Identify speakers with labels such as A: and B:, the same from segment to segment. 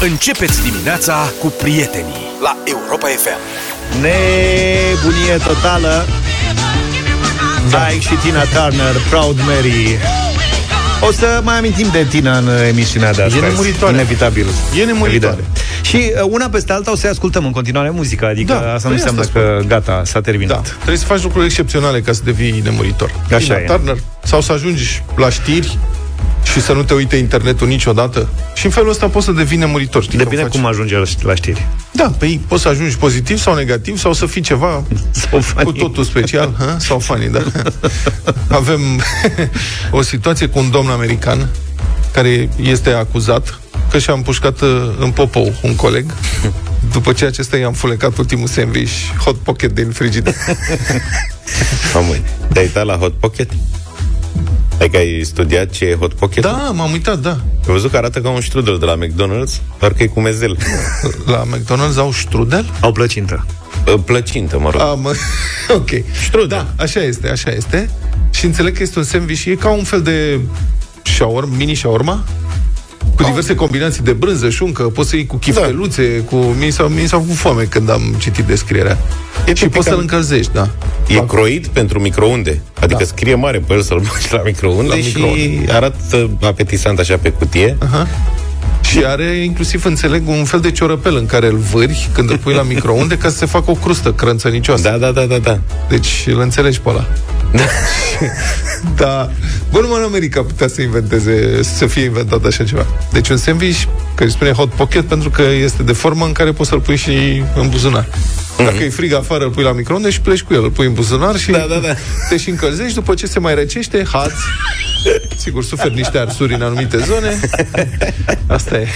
A: Începeți dimineața cu prietenii la Europa FM.
B: Nebunie totală da. Ike și Tina Turner, Proud Mary O să mai amintim de Tina în emisiunea de astăzi
C: E nemuritoare
B: Inevitabil
C: E nemuritoare
B: Evident. Și uh, una peste alta o să ascultăm în continuare muzica Adică
C: Da,
B: asta nu
C: păi
B: înseamnă
C: asta
B: că gata, s-a
C: Da,
B: terminat
C: trebuie să faci lucruri excepționale ca să devii nemuritor.
B: Așa
C: Tina
B: e.
C: Turner, sau să ajungi la știri și să nu te uite internetul niciodată. Și în felul ăsta poți să devii nemuritor. Știi
B: Depinde
C: faci?
B: cum ajunge la- la știri
C: Da, păi poți să ajungi pozitiv sau negativ sau să fii ceva
B: Sau funny.
C: cu totul special ha? sau funny, da. Avem o situație cu un domn american care este acuzat că și-a împușcat uh, în popou un coleg după ce acesta i-a înfulecat ultimul sandwich hot pocket din frigider.
D: Mamă, te-ai uitat la Hot Pocket? Adică ai studiat ce e Hot Pocket?
C: Da, m-am uitat, da.
D: Ai văzut că arată ca un strudel de la McDonald's, doar că e cu mezel.
C: La McDonald's au strudel?
B: Au plăcintă
D: Bă, Plăcintă, mă rog.
C: A, mă, ok.
D: Strudel.
C: Da, așa este, așa este. Și înțeleg că este un sandwich, e ca un fel de shawarma, mini shawarma, cu diverse combinații de brânză, șuncă, poți să iei cu chifteluțe, cu... Mi s-a, mi s-a făcut foame când am citit descrierea.
D: E
C: și poți să-l încălzești, da.
D: E croit pentru microunde. Adică
C: Da.
D: scrie mare pe el să-l bagi la microunde
C: La
D: și
C: microunde.
D: arată apetisant așa pe cutie.
C: Aha. Și are inclusiv, înțeleg, un fel de ciorăpel în care îl vâri când îl pui la microunde ca să se facă o crustă crânțănicioasă.
D: Da, da, da, da, da.
C: Deci îl înțelegi pe ăla. da. Bă, numai în America putea să inventeze, să fie inventat așa ceva. Deci un sandwich, care îi spune hot pocket, pentru că este de formă în care poți să-l pui și în buzunar. Dacă e frig afară, îl pui la microunde și pleci cu el. Îl pui în buzunar și
D: Da, da, da.
C: te și încălzești. După ce se mai răcește, hați. Sigur, suferi niște arsuri în anumite zone. Asta e.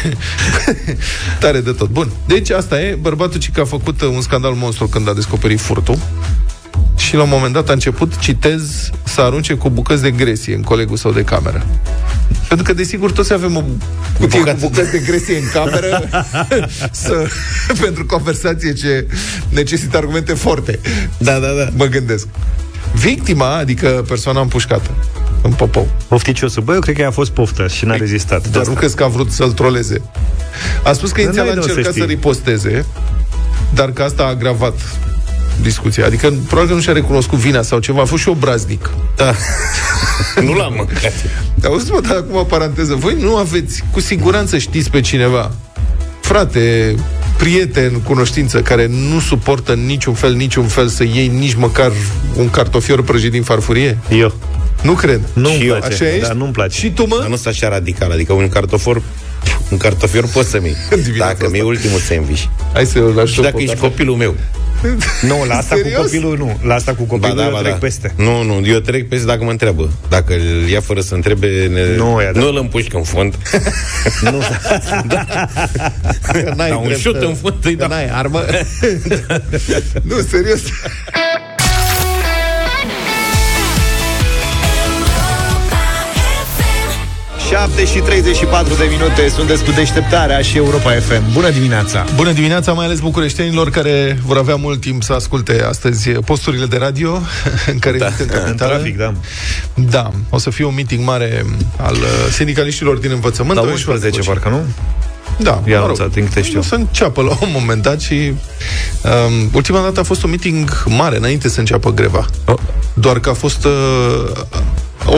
C: Tare de tot. Bun. Deci asta e. Bărbatul ce că a făcut uh, un scandal monstru când a descoperit furtul și la un moment dat a început, citez, să arunce cu bucăți de gresie în colegul său de cameră. Pentru că, desigur, toți avem o cutie cu
D: Bucăți.
C: bucăți de gresie în cameră să, pentru conversație ce necesită argumente forte.
D: Da, da, da.
C: Mă gândesc. Victima, adică persoana împușcată în popou,
B: Pofticiosul Bă, eu cred că a fost poftă și n-a rezistat
C: dar nu crezi că a vrut să-l troleze. A spus că
B: Dar
C: inițial a
B: n-ai de unde
C: încercat
B: să
C: să
B: știi.
C: riposteze, dar că asta a agravat discuția. Adică probabil că nu și-a recunoscut vina sau ceva, a fost și obraznic.
D: da. nu l-am mâncat.
C: Auzi, mă, dar acum o paranteză. Voi nu aveți, cu siguranță știți pe cineva, frate, prieten, cunoștință, care nu suportă în niciun fel, niciun fel să iei nici măcar un cartofior prăjit din farfurie?
B: Eu
C: Nu cred.
B: Nu-mi
D: Și eu.
B: place,
C: Așa ești?
B: dar nu-mi place
C: Și tu,
D: Dar
C: mă?
D: nu sunt așa radical, adică un cartofor un cartofior poți să-mi iei.
C: Dimineața
D: Dacă mi-e
C: asta.
D: ultimul sandwich.
C: Hai să-l lași
D: Și dacă ești copilul meu.
B: Nu, la asta
C: Serios?
B: cu copilul nu La asta cu copilul
D: Ba da,
B: eu
D: ba
B: trec
D: da.
B: peste
D: Nu, nu, eu trec peste dacă mă întreabă. Dacă îl ia fără să întrebe, ne...
B: Nu, e
D: nu
B: da.
D: îl împușc în fund.
B: Nu,
C: Că n-ai
D: Dar un
C: drept
D: șut
C: să-
D: în fund îi
C: Că
D: dau.
C: n-ai armă. nu, serios.
B: Șapte și 34 de minute Sunteți cu deșteptarea și Europa FM Bună dimineața
C: Bună dimineața, mai ales bucureștenilor care vor avea mult timp să asculte astăzi posturile de radio în care da. în
B: În
C: capitală.
B: trafic, da
C: Da, o să fie un meeting mare al uh, sindicaliștilor din învățământ.
B: La
C: O să
B: 11
C: facă-
B: parcă, nu?
C: Da,
B: I-a anunțat, din câte știu.
C: O să înceapă la un moment dat și um, ultima dată a fost un meeting mare înainte să înceapă greva.
B: Oh.
C: Doar că a fost uh,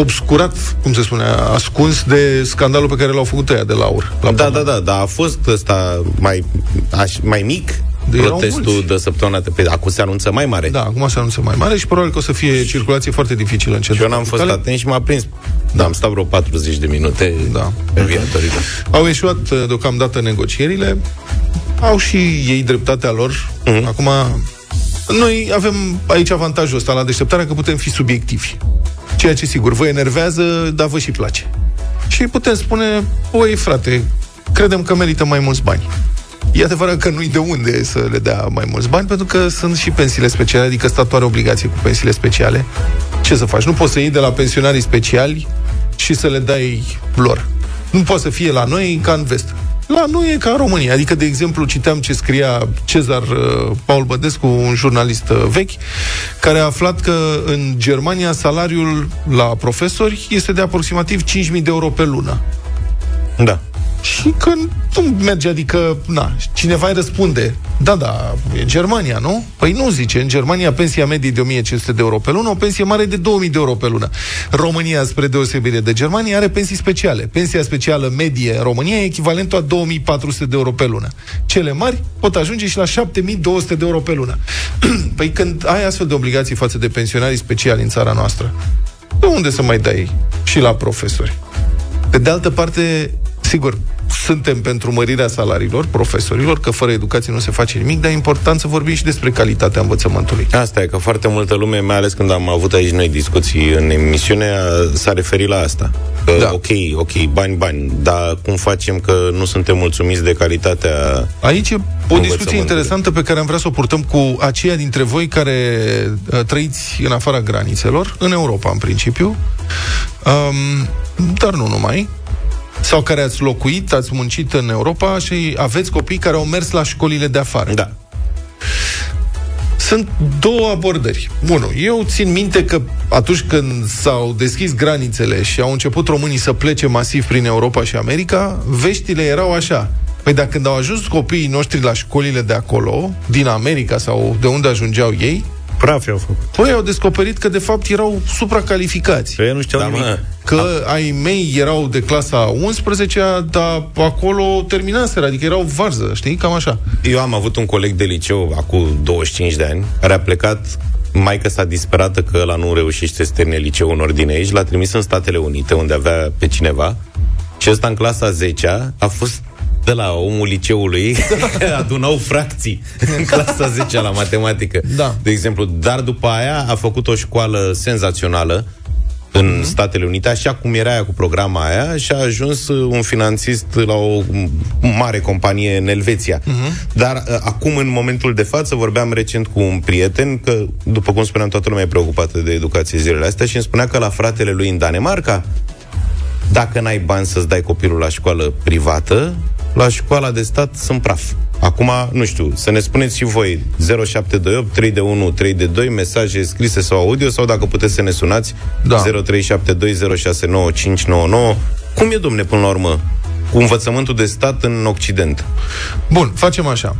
C: obscurat, cum se spune, ascuns de scandalul pe care l-au făcut ăia de laur. La
D: Da,
C: Pama.
D: da, da, da, a fost ăsta mai, aș, mai mic,
C: De erau
D: protestul
C: mulți.
D: de săptămâna pe acum se anunță mai mare.
C: Da, acum se anunță mai mare și probabil că o să fie circulație foarte dificilă în
D: Și
C: centrul
D: eu n-am fost
C: capitale.
D: atent și m-a prins. Da, am stat vreo 40 de minute
C: Da.
D: pe viatorile.
C: Au eșuat uh, deocamdată negocierile, au și ei dreptatea lor.
D: Mhm.
C: Acum, noi avem aici avantajul ăsta la deșteptarea că putem fi subiectivi. Ceea ce, sigur, vă enervează, dar vă și place. Și putem spune, oi, frate, credem că merită mai mulți bani. E adevărat că nu-i de unde să le dea mai mulți bani, pentru că sunt și pensiile speciale, adică statul are obligație cu pensiile speciale. Ce să faci? Nu poți să iei de la pensionarii speciali și să le dai lor. Nu poate să fie la noi ca în vest. La noi e ca în România. Adică, de exemplu, citeam ce scria Cezar uh, Paul Bădescu, un jurnalist uh, vechi, care a aflat că în Germania salariul la profesori este de aproximativ 5.000 de euro pe lună.
D: Da.
C: Și că nu merge, adică, na, cineva îi răspunde, da, da, e Germania, nu? Păi nu zice, în Germania pensia medie de 1500 de euro pe lună, o pensie mare de 2000 de euro pe lună. România, spre deosebire de Germania, are pensii speciale. Pensia specială medie în România e echivalentul a 2400 de euro pe lună. Cele mari pot ajunge și la 7200 de euro pe lună. păi când ai astfel de obligații față de pensionarii speciali în țara noastră, de unde să mai dai și la profesori? Pe de altă parte, sigur, suntem pentru mărirea salariilor profesorilor, că fără educație nu se face nimic, dar e important să vorbim și despre calitatea învățământului.
D: Asta e, că foarte multă lume, mai ales când am avut aici noi discuții în emisiune, s-a referit la asta. Că, da. ok, ok, bani, bani, dar cum facem că nu suntem mulțumiți de calitatea
C: Aici e o discuție interesantă pe care am vrea să o purtăm cu aceia dintre voi care uh, trăiți în afara granițelor, în Europa în principiu, um, dar nu numai, sau care ați locuit, ați muncit în Europa și aveți copii care au mers la școlile de afară.
D: Da.
C: Sunt două abordări. Unu, eu țin minte că atunci când s-au deschis granițele și au început românii să plece masiv prin Europa și America, veștile erau așa. Păi dacă când au ajuns copiii noștri la școlile de acolo, din America sau de unde ajungeau ei,
B: Prafi au făcut.
C: Păi au descoperit că de fapt erau supracalificați.
B: Păi nu știau
D: Da,
B: nimic.
D: mă,
C: Că ai mei erau de clasa 11 dar acolo terminaseră, adică erau varză, știi? Cam așa.
D: Eu am avut un coleg de liceu acum 25 de ani, care a plecat Maica s-a disperată că ăla nu reușește să termine liceul în ordine aici, l-a trimis în Statele Unite, unde avea pe cineva, și ăsta în clasa 10 a fost de la omul liceului, adunau fracții în clasa 10 la matematică,
C: Da.
D: de exemplu. Dar după aia a făcut o școală senzațională în mm-hmm. Statele Unite, așa cum era aia cu programa aia și a ajuns uh, un finanțist la o mare companie în Elveția. Mm-hmm. Dar uh, acum, în momentul de față, vorbeam recent cu un prieten, că, după cum spuneam, toată lumea e preocupată de educație zilele astea și îmi spunea că la fratele lui în Danemarca, dacă n-ai bani să-ți dai copilul la școală privată, la școala de stat sunt praf. Acum, nu știu, să ne spuneți și voi 0728 3 de 1 3 de 2 mesaje scrise sau audio sau dacă puteți să ne sunați
C: Da.
D: 0372069599 Cum e, domne, până la urmă, cu învățământul de stat în Occident?
C: Bun, facem așa.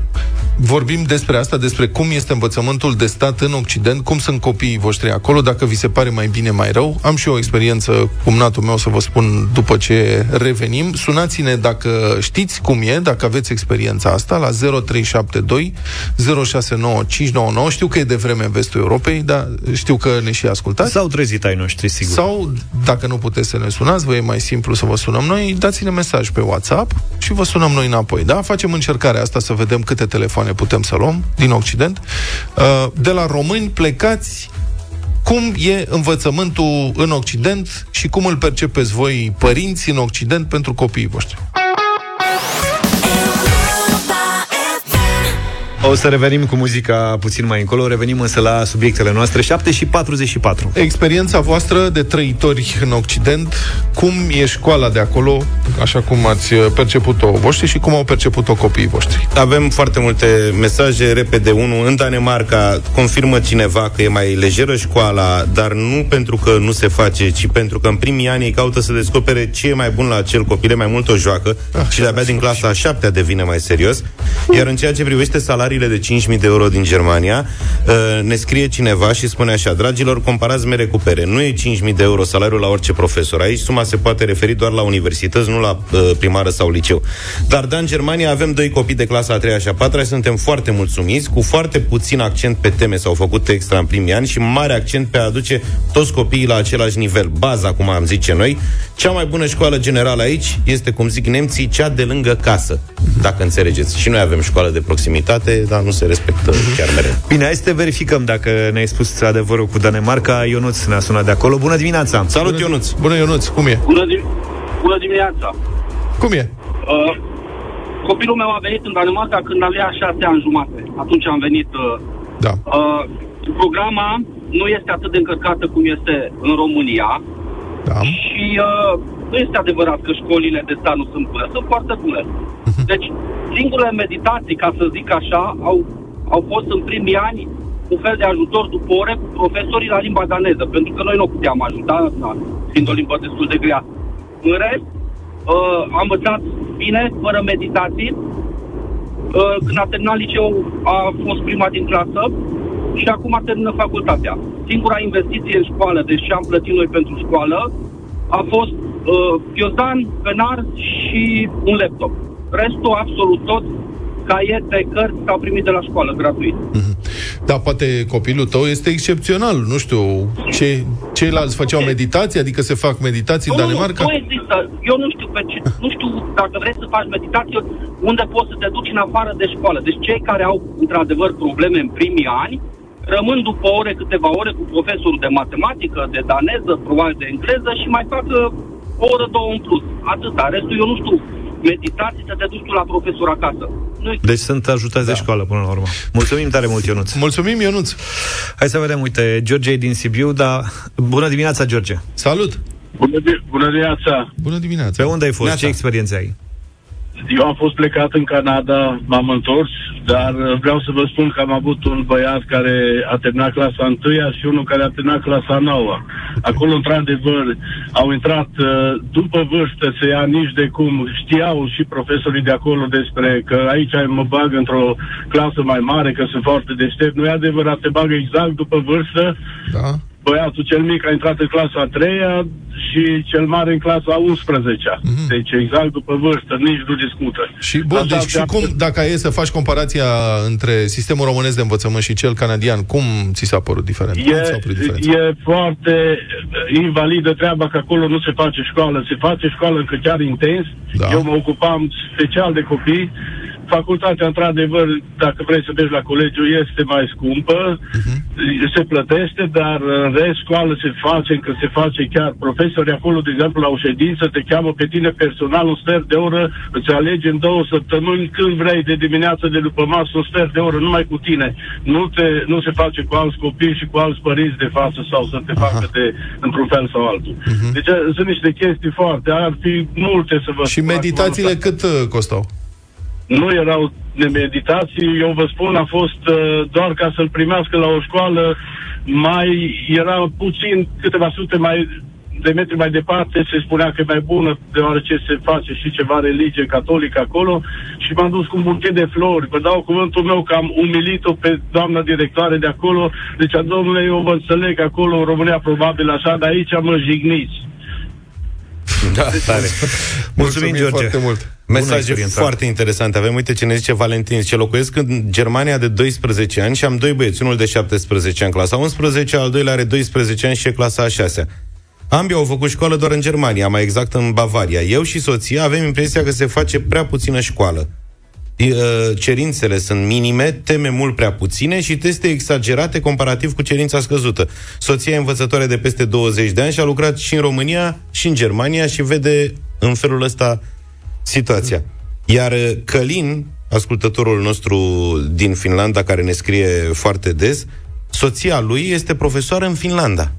C: Vorbim despre asta, despre cum este învățământul de stat în Occident, cum sunt copiii voștri acolo, dacă vi se pare mai bine, mai rău. Am și eu o experiență cu natul meu, să vă spun după ce revenim. Sunați-ne dacă știți cum e, dacă aveți experiența asta, la 0372 069599. Știu că e de vreme în vestul Europei, dar știu că ne și ascultați.
B: S-au trezit ai noștri, sigur.
C: Sau, dacă nu puteți să ne sunați, vă e mai simplu să vă sunăm noi, dați-ne mesaj pe WhatsApp și vă sunăm noi înapoi. Da? Facem încercarea asta să vedem câte telefoane putem să luăm din Occident. Uh, De la români plecați cum e învățământul în Occident și cum îl percepeți voi, părinți, în Occident pentru copiii voștri.
B: O să revenim cu muzica puțin mai încolo, revenim însă la subiectele noastre, 7 și 44.
C: Experiența voastră de trăitori în Occident, cum e școala de acolo, așa cum ați perceput-o voștri și cum au perceput-o copiii voștri.
D: Avem foarte multe mesaje, repede unul. În Danemarca confirmă cineva că e mai lejeră școala, dar nu pentru că nu se face, ci pentru că în primii ani ei caută să descopere ce e mai bun la acel copil, e mai mult o joacă
C: Ah,
D: și de-abia din clasa a șaptea devine mai serios. Iar în ceea ce privește salariile de 5.000 de euro din Germania, uh, ne scrie cineva și spune așa, dragilor, comparați mere cu pere. Nu e 5.000 de euro salariul la orice profesor. Aici suma se poate referi doar la universități, nu la uh, primară sau liceu. Dar da, în Germania avem doi copii de clasa a treia și a patra și suntem foarte mulțumiți, cu foarte puțin accent pe teme s-au făcut extra în primii ani și mare accent pe a aduce toți copiii la același nivel. Baza, cum am zice noi. Cea mai bună școală generală aici este, cum zic nemții, cea de lângă casă, dacă înțelegeți. Și noi avem școală de proximitate, dar nu se respectă chiar mereu.
B: Bine, hai să te verificăm dacă ne-ai spus adevărul cu Danemarca. Ionuț ne-a sunat de acolo. Bună dimineața!
D: Salut, Ionuț!
C: Bună, Ionuț, cum e?
E: Bună, dim- bună dimineața!
C: Cum e?
E: Uh, copilul meu a venit în Danemarca când avea șase ani jumate. Atunci am venit. Uh,
C: Da.
E: uh, programa nu este atât de încărcată cum este în România
C: Da.
E: și uh, nu este adevărat că școlile de stat nu sunt bune. Sunt foarte bune. Deci, singurele meditații, ca să zic așa, au, au fost în primii ani un fel de ajutor după ore cu profesorii la limba daneză, pentru că noi nu puteam ajuta, na, fiind o limbă destul de grea. În rest, uh, a învățat bine, fără meditații. Uh, când a terminat liceu a fost prima din clasă și acum termină facultatea. Singura investiție în școală, deci ce am plătit noi pentru școală, a fost uh, piozan, penar și un laptop. Restul, absolut tot, caiete, cărți s-au primit de la școală, gratuit.
C: Da, poate copilul tău este excepțional. Nu știu, ce, ceilalți făceau meditații, adică se fac meditații în
E: Nu,
C: Danemarca?
E: Nu, nu există. Eu nu știu, pe ce, nu știu dacă vrei să faci meditație, unde poți să te duci în afară de școală. Deci cei care au, într-adevăr, probleme în primii ani, rămân după ore, câteva ore cu profesorul de matematică, de daneză, probabil de engleză și mai fac uh, o oră, două în plus. Atâta. Restul, eu nu știu, meditații să te duci tu la profesor acasă. Nu
B: Deci sunt ajutați da. de școală până la urmă. Mulțumim tare mult, Ionuț.
C: Mulțumim, Ionuț.
B: Hai să vedem, uite, George e din Sibiu, dar bună dimineața, George.
C: Salut!
F: Bună, di- bună dimineața!
C: Bună dimineața!
B: Pe unde ai fost?
C: Neața.
B: Ce experiențe ai?
F: Eu am fost plecat în Canada, m-am întors, dar uh, vreau să vă spun că am avut un băiat care a terminat clasa 1 și unul care a terminat clasa 9 Acolo, într-adevăr, au intrat uh, după vârstă să ia nici de cum. Știau și profesorii de acolo despre că aici mă bag într-o clasă mai mare, că sunt foarte deștept. Nu e adevărat, te bagă exact după vârstă.
C: Da?
F: Băiatul cel mic a intrat în clasa a treia și cel mare în clasa a 11
C: Mhm.
F: Deci exact după vârstă, nici nu discută.
C: Și, bun,
F: Asta
C: deci și
F: înseamnă-
C: cum, dacă e să faci comparația între sistemul românesc de învățământ și cel canadian, cum ți s-a părut diferent? cum ți s-a părut diferența?
F: E, e foarte uh, invalidă treaba că acolo nu se face școală. Se face școală încă chiar intens.
C: Da.
F: Eu mă ocupam special de copii. Facultatea, într-adevăr, dacă vrei să mergi la colegiu, este mai scumpă,
C: Mhm.
F: se plătește, dar în rest școală se face, încă se face chiar. Profesorii acolo, de exemplu, la o ședință, te cheamă pe tine personal un sfert de oră, îți alegi în două săptămâni când vrei, de dimineață, de după masă, un sfert de oră, numai cu tine. Nu, te, nu se face cu alți copii și cu alți părinți de față sau să te facă de, într-un fel sau altul. Deci sunt niște chestii foarte, ar fi multe să vă
C: Și
F: spun
C: meditațiile
F: acum.
C: cât uh, costau?
F: Nu erau de meditații, eu vă spun, a fost uh, doar ca să-l primească la o școală, mai era puțin, câteva sute mai de metri mai departe, se spunea că e mai bună, deoarece se face și ceva religie catolică acolo și m-am dus cu un buchet de flori. Vă dau cuvântul meu că am umilit-o pe doamna directoare de acolo. Deci, domnule, eu vă înțeleg că acolo în România probabil așa, dar aici mă jigniți.
B: Da, tare. Mulțumim, George.
C: foarte mult.
D: Mesaje
B: experiență.
D: foarte interesante. Avem, uite ce ne zice Valentin. Ce locuiesc în Germania de 12 ani și am doi băieți, unul de 17 ani, clasa 11, al doilea are 12 ani și e clasa a 6 Ambii au făcut școală doar în Germania, mai exact în Bavaria. Eu și soția avem impresia că se face prea puțină școală. I- uh, Cerințele sunt minime, teme mult prea puține și teste exagerate comparativ cu cerința scăzută. Soția e învățătoare de peste 20 de ani și a lucrat și în România și în Germania și vede în felul ăsta situația. Iar uh, Călin, ascultătorul nostru din Finlanda, care ne scrie foarte des, soția lui este profesoară în Finlanda.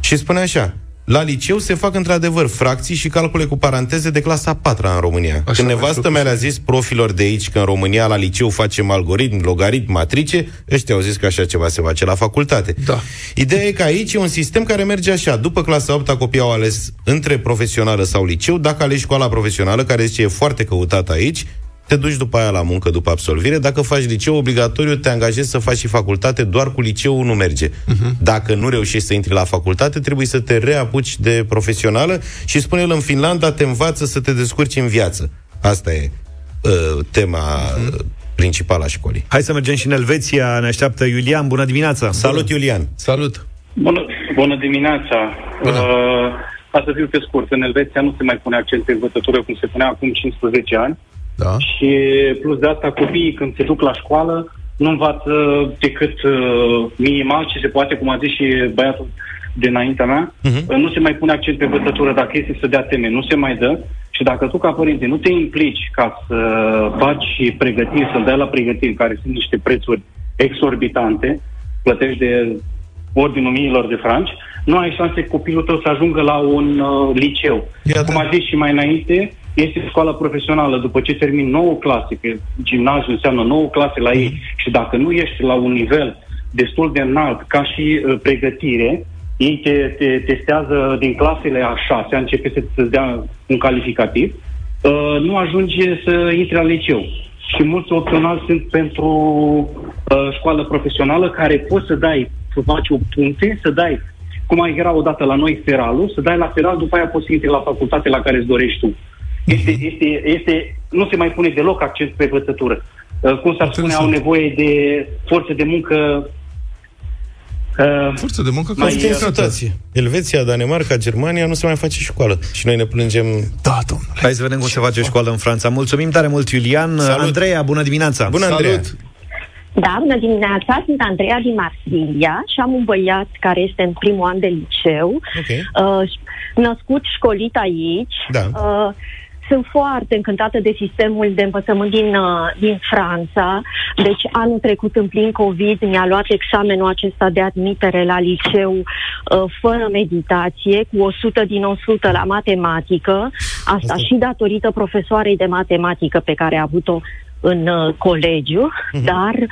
D: Și spune așa, la liceu se fac într-adevăr fracții și calcule cu paranteze de clasa 4 în România. Așa Când
C: mai
D: nevastă
C: făcut.
D: mea le-a zis profilor de aici că în România la liceu facem algoritmi, logaritmi, matrice, ăștia au zis că așa ceva se face la facultate.
C: Da.
D: Ideea e că aici e un sistem care merge așa. După clasa 8 copiii au ales între profesională sau liceu. Dacă alegi școala profesională, care zice e foarte căutată aici, te duci după aia la muncă, după absolvire. Dacă faci liceu obligatoriu, te angajezi să faci și facultate, doar cu liceu nu merge. Uh-huh. Dacă nu reușești să intri la facultate, trebuie să te reapuci de profesională și spune el în Finlanda te învață să te descurci în viață. Asta e uh, tema uh, principală a școlii.
B: Hai să mergem și în Elveția. Ne așteaptă Iulian. Bună dimineața!
D: Salut, Iulian!
C: Salut!
G: Bună, bună dimineața!
C: Bună.
G: Uh, ca să fiu pe scurt, în Elveția nu se mai pune accent pe învățătură cum se punea acum 15 ani
C: Da?
G: și plus de asta copiii când se duc la școală nu învață decât uh, minimal ce se poate, cum a zis și băiatul dinaintea mea, uh-huh. nu se mai pune accent pe învățătură dacă este să dea teme, nu se mai dă și dacă tu ca părinte nu te implici ca să faci pregătiri, să-l dai la pregătiri care sunt niște prețuri exorbitante, plătești de ordinul miilor de franci, nu ai șanse copilul tău să ajungă la un uh, liceu.
C: Iată.
G: Cum a zis și mai înainte, este școala profesională. După ce termin 9 clase, că gimnaziul înseamnă 9 clase la ei, și dacă nu ești la un nivel destul de înalt ca și uh, pregătire, ei te, te testează din clasele a șasea, începe să-ți dea un calificativ, uh, nu ajunge să intre la liceu. Și mulți opționali sunt pentru uh, școală profesională care poți să dai, să faci o punte, să dai, cum mai era odată la noi feralul, să dai la feral, după aia poți să intri la facultate la care îți dorești tu. Este, este, este, nu se mai pune deloc accent pe învățătură. Uh, cum s-ar spune, au nevoie de forță de muncă
C: Uh, Forță de muncă
D: mai situație. Elveția, Danemarca, Germania nu se mai face școală. Și noi ne plângem...
B: Da, domnule. Hai să vedem cum se face școală în Franța. Mulțumim tare mult, Iulian. Salut. Andreea, bună dimineața!
D: Bună, Andreea!
H: Salut. Da, bună dimineața, sunt Andreea din Marsilia și am un băiat care este în primul an de liceu, okay. uh, născut, școlit aici.
D: Da. Uh,
H: sunt foarte încântată de sistemul de învățământ din, uh, din Franța. Deci anul trecut în plin COVID mi-a luat examenul acesta de admitere la liceu uh, fără meditație, cu 100 din 100 la matematică. Asta și datorită profesoarei de matematică pe care a avut-o în uh, colegiu, uh-huh. dar uh,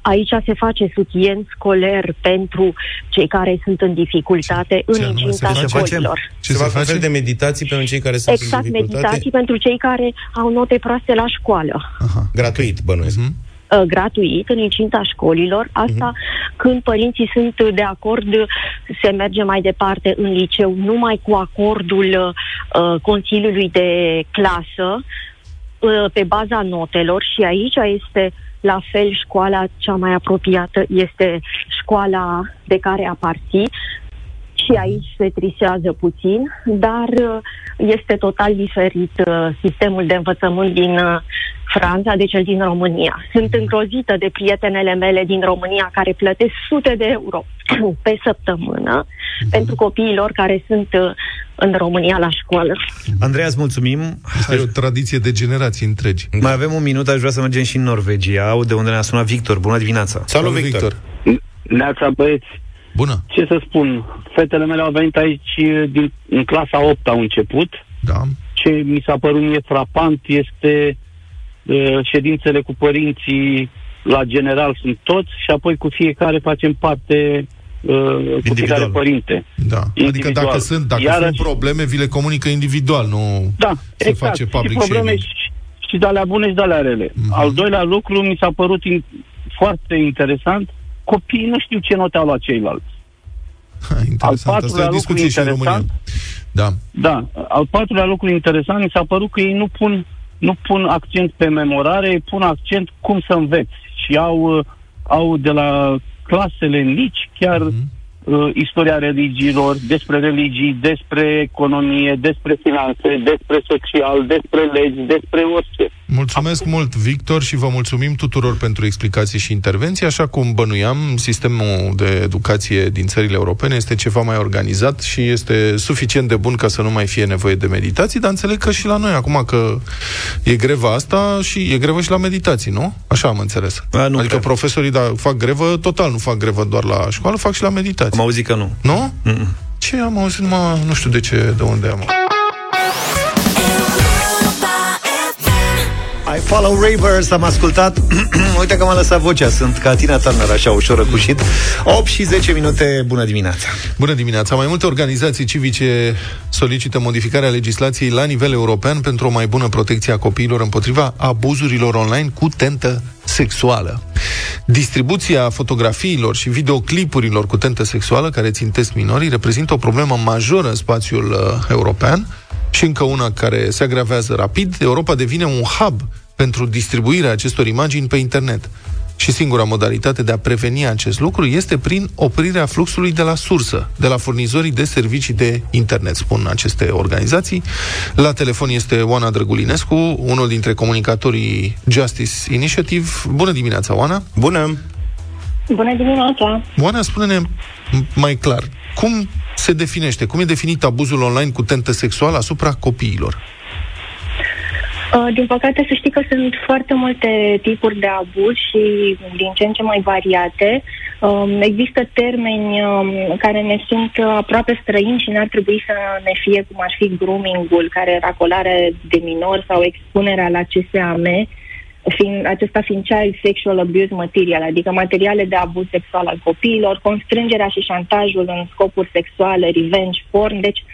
H: aici se face sutien scoler pentru cei care sunt în dificultate ce? în incinta școlilor.
D: Ce se, se face? fel de meditații pentru cei care sunt
H: exact,
D: în
H: dificultate? Exact, meditații pentru cei care au note proaste la școală.
D: Aha. Gratuit, bănuiesc. Uh-huh
H: gratuit în incinta școlilor. Asta uh-huh. când părinții sunt de acord, se merge mai departe în liceu, numai cu acordul uh, Consiliului de clasă, uh, pe baza notelor și aici este la fel, școala cea mai apropiată este școala de care aparții și aici se trisează puțin, dar uh, este total diferit uh, sistemul de învățământ din uh, Franța de cel din România. Sunt îngrozită de prietenele mele din România care plătesc sute de euro pe săptămână mm-hmm. pentru copiii lor care sunt în România la școală.
B: Andreea, îți mulțumim.
C: Este o tradiție de generații întregi.
B: Mai avem un minut, aș vrea să mergem și în Norvegia, de unde ne-a sunat Victor. Bună dimineața!
D: Salut, Salut Victor!
I: Victor. Neața, băieți!
C: Bună!
I: Ce să spun, fetele mele au venit aici din, în clasa 8 au început.
C: Da.
I: Ce mi s-a părut mie frapant este uh, ședințele cu părinții la general sunt toți și apoi cu fiecare facem parte uh, cu fiecare părinte.
C: Da. Individual. Adică dacă sunt, dacă Iar sunt probleme, vi le comunică individual, nu
I: da,
C: se exact. face public
I: și probleme și, și de alea bune și de alea rele. Mm-hmm. Al doilea lucru mi s-a părut in, foarte interesant copiii nu știu ce note au la ceilalți.
C: Ha, al patrulea lucru interesant, da.
I: da, al patrulea lucru interesant mi s-a părut că ei nu pun, nu pun accent pe memorare, pun accent cum să înveți și au, au de la clasele mici chiar mm-hmm uh, istoria religiilor, despre religii, despre economie, despre finanțe, despre social, despre legi, despre orice.
C: Mulțumesc Acum... mult, Victor, și vă mulțumim tuturor pentru explicații și intervenții. Așa cum bănuiam, sistemul de educație din țările europene este ceva mai organizat și este suficient de bun ca să nu mai fie nevoie de meditații, dar înțeleg că și la noi, acum că e greva asta, și e grevă și la meditații, nu? Așa am înțeles. A, nu adică cred. profesorii da, fac grevă, total nu fac grevă doar la școală, fac și la meditații.
B: Am auzit că nu.
C: Nu? Mm-mm. Ce am auzit, mă, nu știu de ce, de unde am
B: I Follow Rivers, am ascultat. Uite că m-a lăsat vocea, sunt ca Tina Turner Așa ușor răcușit. 8 și 10 minute, bună dimineața.
C: Bună dimineața, mai multe organizații civice Solicită modificarea legislației La nivel european pentru o mai bună protecție a copiilor Împotriva abuzurilor online cu tentă sexuală. Distribuția fotografiilor și videoclipurilor cu tentă sexuală Care țintesc minorii Reprezintă o problemă majoră în spațiul uh, european și încă una care se agravează rapid, Europa devine un hub pentru distribuirea acestor imagini pe internet. Și singura modalitate de a preveni acest lucru este prin oprirea fluxului de la sursă, de la furnizorii de servicii de internet, spun aceste organizații. La telefon este Oana Drăgulinescu, unul dintre comunicatorii Justice Initiative. Bună dimineața, Oana!
D: Bună!
J: Bună dimineața!
C: Oana, spune-ne mai clar, cum se definește, cum e definit abuzul online cu tentă sexuală asupra copiilor?
J: Uh, din păcate, să știi că sunt foarte multe tipuri de abuz și din ce în ce mai variate. Um, există termeni um, care ne sunt aproape străini și n-ar trebui să ne fie cum ar fi grooming-ul, care racolare de minori sau expunerea la CSAM. fiind, acesta fiind child sexual abuse material, adică materiale de abuz sexual al copiilor, constrângerea și șantajul în scopuri sexuale, revenge porn, deci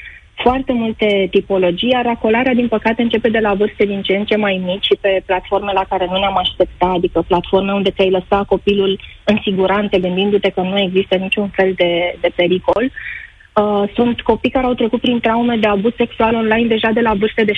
J: foarte multe tipologii, iar racolarea, din păcate, începe de la vârste din ce în ce mai mici și pe platforme la care nu ne-am aștepta, adică platforme unde ți-ai lăsa copilul în siguranță, gândindu-te că nu există niciun fel de, de pericol. Uh, sunt copii care au trecut prin traume de abuz sexual online deja de la vârste de 7-8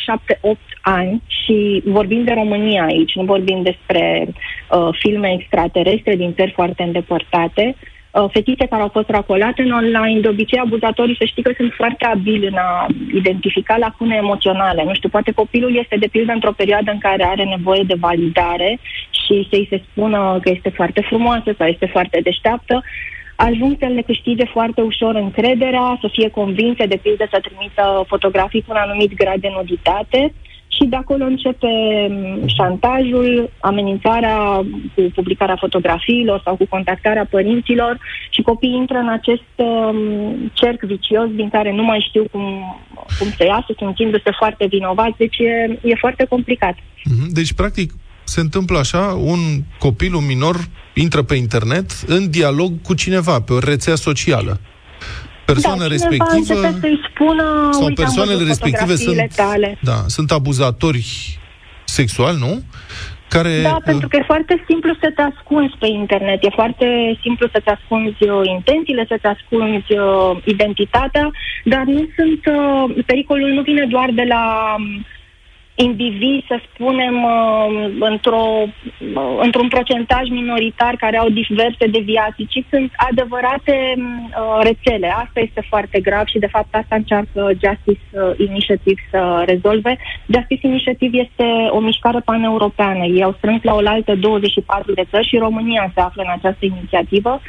J: ani și vorbim de România aici, nu vorbim despre uh, filme extraterestre din țări foarte îndepărtate. Uh, fetițe care au fost racolate în online, de obicei abuzatorii să știi că sunt foarte abili în a identifica lacune emoționale. Nu știu, poate copilul este de pildă într-o perioadă în care are nevoie de validare și să-i se spună că este foarte frumoasă sau este foarte deșteaptă, ajung să le câștige foarte ușor încrederea, să fie convinse, de pildă, să trimită fotografii cu un anumit grad de nuditate și de acolo începe mm, șantajul, amenințarea cu publicarea fotografiilor sau cu contactarea părinților și copiii intră în acest um, cerc vicios din care nu mai știu cum, cum să iasă, simțindu-se foarte vinovați, deci e, e foarte complicat.
C: Mhm. Deci, practic, se întâmplă așa, un copil, un minor, intră pe internet în dialog cu cineva, pe o rețea socială. Persoana
J: da,
C: respectivă
J: să-i spună,
C: sau
J: uite,
C: persoanele respective sunt,
J: tale.
C: da, sunt abuzatori sexuali, nu? Care,
J: Da, pentru că e foarte simplu să te ascunzi pe internet, e foarte simplu să-ți ascunzi uh, intențiile, să-ți ascunzi uh, identitatea, dar nu sunt, uh, pericolul nu vine doar de la um, indivizi, să spunem, uh, într-o, uh, într-un procentaj minoritar care au diverse deviații, ci sunt adevărate uh, rețele. Asta este foarte grav și, de fapt, asta încearcă Justice Initiative să rezolve. Justice Initiative este o mișcare paneuropeană. Ei au strâns la oaltă 24 de țări și România se află în această inițiativă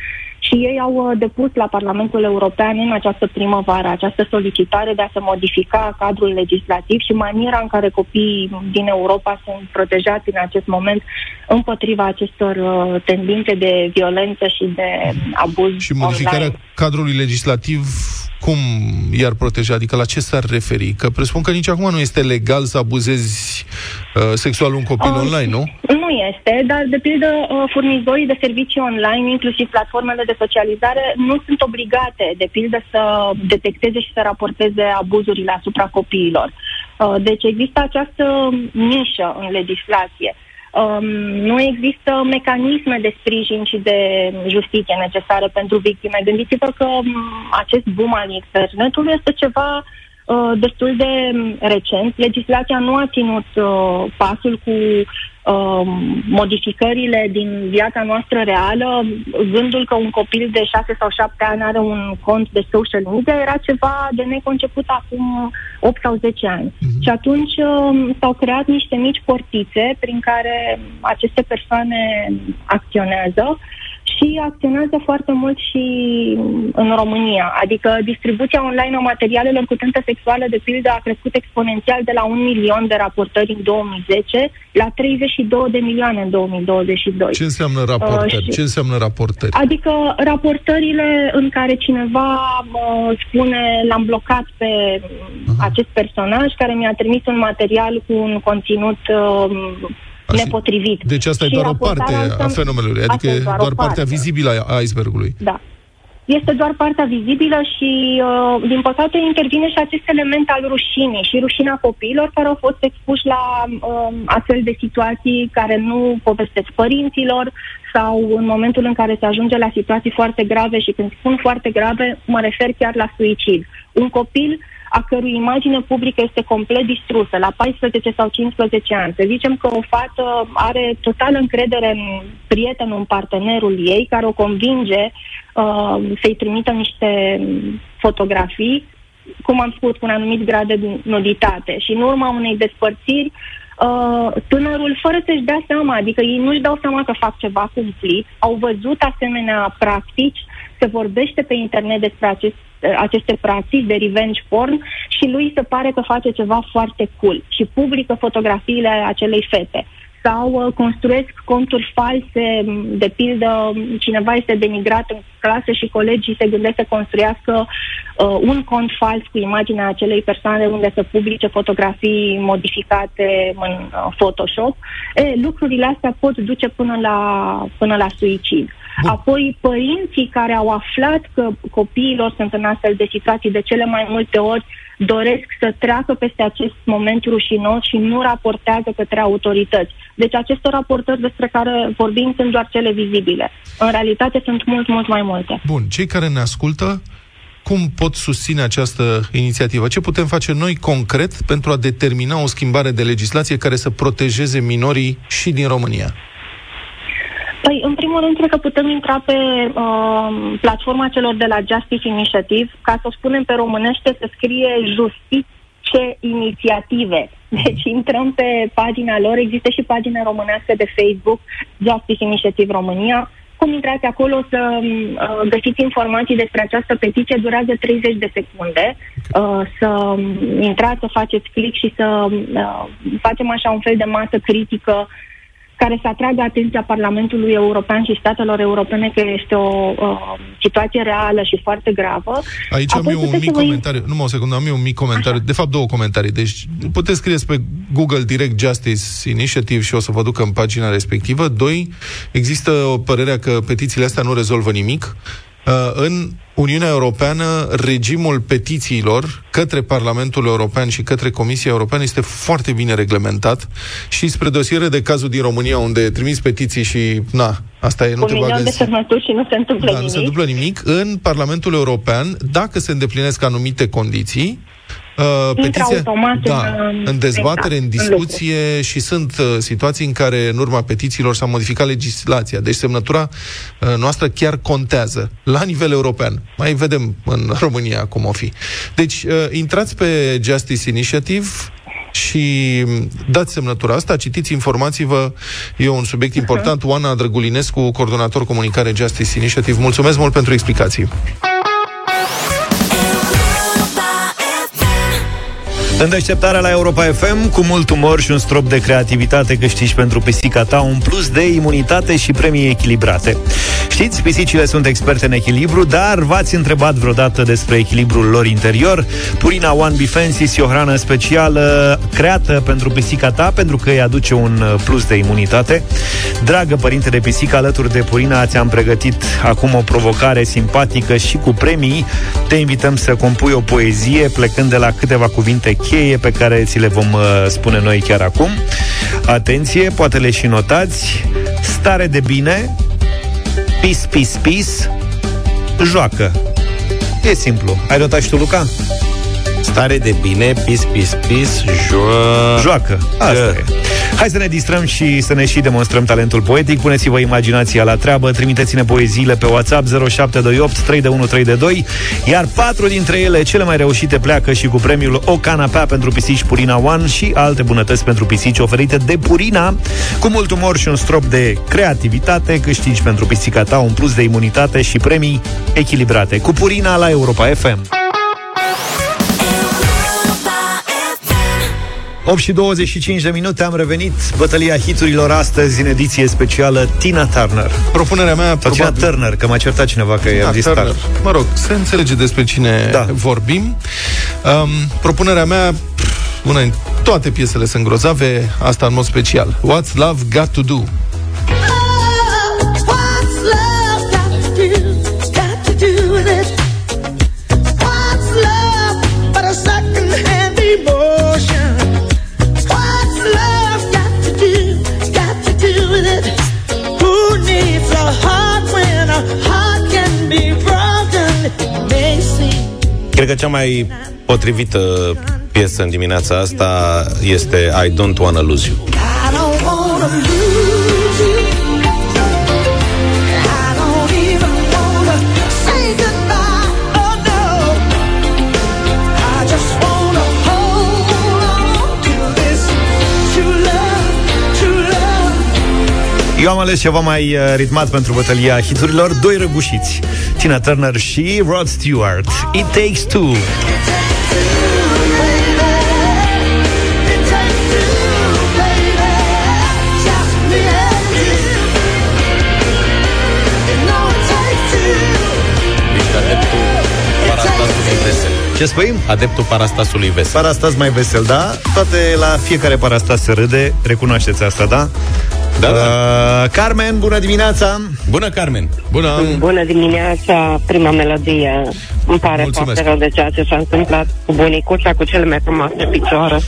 J: și ei au uh, depus la Parlamentul European în această primăvară această solicitare de a se modifica cadrul legislativ și maniera în care copiii din Europa sunt protejați în acest moment împotriva acestor uh, tendințe de violență și de abuz
C: Și modificarea
J: online.
C: cadrului legislativ cum i-ar proteja? Adică la ce s-ar referi? Că presupun că nici acum nu este legal să abuzezi uh, sexual un copil
J: Uh,
C: online, nu?
J: Nu este, dar de pildă uh, furnizorii de servicii online, inclusiv platformele de socializare, nu sunt obligate, de pildă, să detecteze și să raporteze abuzurile asupra copiilor. Uh, Deci există această nișă în legislație. Um, nu există mecanisme de sprijin și de justiție necesare pentru victime. Gândiți-vă că um, acest boom al internetului este ceva uh, destul de um, recent. Legislația nu a ținut uh, pasul cu uh, modificările din viața noastră reală. Gândul că un copil de 6 sau 7 ani are un cont de social media era ceva de neconceput acum 8 sau 10 ani. Mm-hmm. Și atunci uh, s-au creat niște mici portițe prin care aceste persoane acționează și acționează foarte mult și în România. Adică distribuția online a materialelor cu tentă sexuală, de pildă, a crescut exponențial de la un milion de raportări în 2010 la 32 de milioane în 2022.
C: Ce înseamnă raportări?
J: Uh, și-
C: Ce înseamnă raportări?
J: Adică raportările în care cineva uh, spune l-am blocat pe acest personaj care mi-a trimis un material cu un conținut uh,
C: Asta-
J: nepotrivit.
C: Deci asta e
J: Și
C: doar o
J: raportarea
C: parte a
J: înseamnă-
C: fenomenului,
J: Asta
C: adică
J: e
C: e doar,
J: o
C: partea
J: parte.
C: vizibilă a icebergului.
J: Da. Este doar partea vizibilă și, uh, din păcate, intervine și acest element al rușinii și rușinea copiilor care au fost expuși la um, astfel de situații care nu povestesc părinților sau în momentul în care se ajunge la situații foarte grave și când spun foarte grave, mă refer chiar la suicid. Un copil a cărui imagine publică este complet distrusă la 14 sau 15 ani. Să zicem că o fată are total încredere în prietenul, în partenerul ei, care o convinge uh, să-i trimită niște fotografii, cum am spus, cu un anumit grad de nuditate. Și în urma unei despărțiri, uh, tânărul, fără să-și dea seama, adică ei nu-și dau seama că fac ceva cumplit, au văzut asemenea practici, se vorbește pe internet despre acest, aceste practici de revenge porn și lui se pare că face ceva foarte cool și publică fotografiile acelei fete. sau uh, construiesc conturi false, de pildă cineva este denigrat în clasă și colegii se gândesc să construiască uh, un cont fals cu imaginea acelei persoane unde să publice fotografii modificate în uh, Photoshop. E, lucrurile astea pot duce până la, până la suicid. Bun. Apoi, părinții care au aflat că copiilor sunt în astfel de situații de cele mai multe ori doresc să treacă peste acest moment rușinos și nu raportează către autorități. Deci aceste raportări despre care vorbim sunt doar cele vizibile. În realitate sunt mult, mult mai multe.
C: Bun, cei care ne ascultă, cum pot susține această inițiativă? Ce putem face noi concret pentru a determina o schimbare de legislație care să protejeze minorii și din România?
J: Păi, în primul rând, cred că putem intra pe uh, platforma celor de la Justice Initiative, ca să o spunem pe românește, să scrie justiție inițiative. Deci intrăm pe pagina lor, există și pagina românească de Facebook, Justice Initiative România. Cum intrați acolo să uh, găsiți informații despre această petiție, durează 30 de secunde. Uh, să intrați, să faceți click și să uh, facem așa un fel de masă critică uh, care să atragă atenția Parlamentului European și statelor europene că este o uh, situație reală și foarte gravă.
C: Aici Apoi am eu un mic voi... comentariu. Nu o secundă, am eu un mic comentariu. Așa. De fapt, două comentarii. Deci, puteți scrie pe Google direct Justice Initiative și o să vă duc în pagina respectivă. Doi, există o părere că petițiile astea nu rezolvă nimic. Uh, în Uniunea Europeană, regimul petițiilor către Parlamentul European și către Comisia Europeană este foarte bine reglementat și spre dosire de cazul din România, unde trimis petiții și, na, asta e, nu
J: te bagă de semnături și nu se întâmplă
C: da,
J: nimic.
C: nu se întâmplă nimic. În Parlamentul European, dacă se îndeplinesc anumite condiții,
J: Uh, petiția,
C: da, în, în dezbatere, în discuție în și sunt uh, situații în care în urma petițiilor s-a modificat legislația. Deci semnătura uh, noastră chiar contează la nivel european. Mai vedem în România cum o fi. Deci uh, intrați pe Justice Initiative, și dați semnătura asta, citiți, informații-vă, e un subiect important. Oana Drăgulinescu, coordonator comunicare Justice Initiative. Mulțumesc mult pentru explicații.
B: În deșteptarea la Europa FM, cu mult umor și un strop de creativitate câștigi pentru pisica ta un plus de imunitate și premii echilibrate. Știți, pisicile sunt experte în echilibru, dar v-ați întrebat vreodată despre echilibrul lor interior? Purina One Bifensis e o hrană specială creată pentru pisica ta, pentru că îi aduce un plus de imunitate. Dragă părinte de pisică, alături de Purina ți-am pregătit acum o provocare simpatică și cu premii. Te invităm să compui o poezie plecând de la câteva cuvinte cheie pe care ți le vom uh, spune noi chiar acum. Atenție, poate le și notați. Stare de bine, pis, pis, pis, joacă. E simplu. Ai notat și tu, Luca?
D: Stare de bine, pis, pis, pis, jo-
B: joacă. Asta e. Hai să ne distrăm și să ne și demonstrăm talentul poetic. Puneți-vă imaginația la treabă, trimiteți-ne poeziile pe WhatsApp 0728 3132, iar patru dintre ele, cele mai reușite, pleacă și cu premiul O canapea pentru pisici Purina One și alte bunătăți pentru pisici oferite de Purina. Cu mult umor și un strop de creativitate, câștigi pentru pisica ta un plus de imunitate și premii echilibrate. Cu Purina la Europa FM. 8 și 25 de minute am revenit Bătălia hiturilor astăzi în ediție specială Tina Turner
C: Propunerea mea
B: Sau Tina Turner, că m-a certat cineva că i-am zis Turner.
C: Mă rog, se înțelege despre cine da. vorbim um, Propunerea mea una în toate piesele sunt grozave, asta în mod special. What's Love Got to Do?
D: Cred că cea mai potrivită piesă în dimineața asta este I Don't Wanna Lose You.
B: Eu am ales ceva mai uh, ritmat pentru bătălia hiturilor Doi răgușiți Tina Turner și Rod Stewart. It Takes Two. Ce spui?
K: Adeptul parastasului vesel.
B: Parastas mai vesel, da? Toate la fiecare parastas se râde, recunoașteți asta, da?
K: Da, da.
B: Uh, Carmen, bună dimineața!
K: Bună, Carmen!
C: Bună!
L: Bună dimineața, prima melodie. Îmi pare
C: Mulțumesc.
L: foarte rău de ceea ce s-a întâmplat cu bunicuța, cu cele mai frumoase picioare.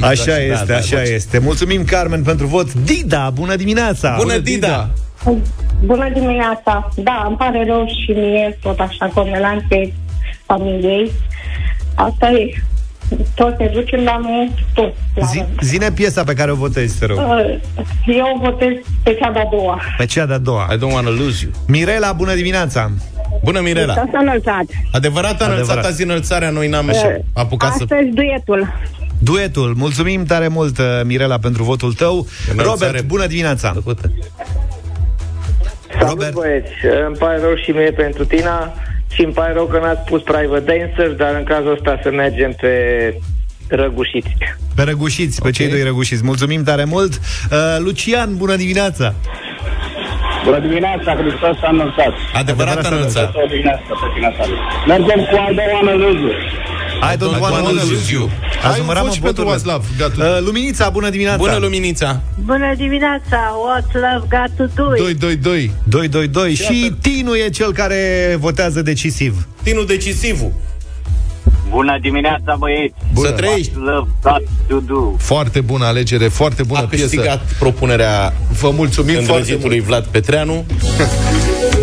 B: Așa
K: Da,
B: este,
K: da,
B: așa
K: da.
B: este. Mulțumim, Carmen, pentru vot. Dida, bună dimineața!
K: Bună, Dida!
M: Bună dimineața! Da, îmi pare rău și mie, tot așa, comelanței familiei. Asta e. Tot se ducem la noi, tot. La
B: Zi,
M: rând.
B: zine piesa pe care o votezi, te rog.
M: Uh, Eu votez pe cea de-a doua.
B: Pe cea de-a doua.
K: I don't wanna lose you.
B: Mirela, bună dimineața!
K: Bună, Mirela!
M: S-a înălțat.
K: Adevărat a înălțat
B: Adevărat.
K: azi înălțarea, noi n-am așa apucat să...
M: Astăzi duetul.
B: Duetul. Mulțumim tare mult, uh, Mirela, pentru votul tău.
K: Înălțare.
B: Robert, bună dimineața!
K: Făcută.
B: Robert,
N: băieți, îmi pare rău și mie pentru Tina și îmi pare rău că n-ați pus Private Dancers, dar în cazul ăsta să mergem pe răgușiți.
B: pe răgușiți, pe cei doi răgușiți. Mulțumim tare mult. Uh, Lucian, bună dimineața!
D: Bună dimineața, Hristos s-a înălțat.
K: Adevărat a înălțat.
D: Bună dimineața, pe tine tale. Mergem cu I don't wanna lose you.
B: I don't wanna lose you.
C: Ai un
B: numărat,
C: vot și
B: mă,
C: pentru
B: voturile.
C: Vaslav. Gata.
B: Uh, Luminița, bună dimineața!
K: Bună, Luminița!
M: Bună dimineața! What's love got to do?
C: 2, 2, 2.
B: 2, 2, 2 și Tinu e cel care votează decisiv.
K: Tinu decisivul.
O: Bună dimineața, băieți!
K: Să trăiești!
O: Love got to do.
C: Foarte bună alegere, foarte bună
K: A
C: piesă.
K: câștigat propunerea
C: Vă mulțumim foarte
K: îndrăgitului
C: mult.
K: Vlad Petreanu.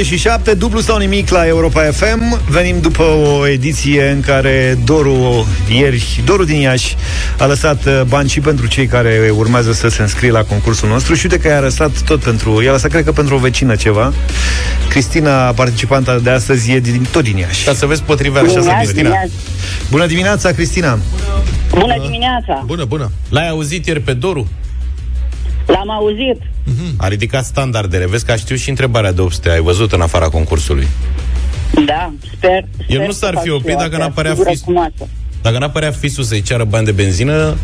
B: 8 și 37, dublu sau nimic la Europa FM. Venim după o ediție în care Doru, ieri, Doru din Iași a lăsat uh, bani și pentru cei care urmează să se înscrie la concursul nostru și uite că i-a lăsat tot pentru, i-a lăsat cred că pentru o vecină ceva. Cristina, participanta de astăzi, e din, tot din Iași.
D: Ca să vezi potrivea așa
H: Bună
D: Cristina.
H: dimineața.
B: Bună dimineața, Cristina!
H: Bună dimineața!
C: Bună, bună!
D: L-ai auzit ieri pe Doru?
H: L-am auzit.
D: A ridicat standardele. Vezi că a știut și întrebarea de 800. Ai văzut în afara concursului.
H: Da, sper.
D: El
H: sper
D: nu
H: să
D: s-ar
H: fac
D: fi
H: și
D: oprit
H: eu
D: dacă
H: asta,
D: n-apărea
H: sigură
D: fis-
H: cu masă.
D: Dacă n-apărea fisul să-i ceară bani de benzină,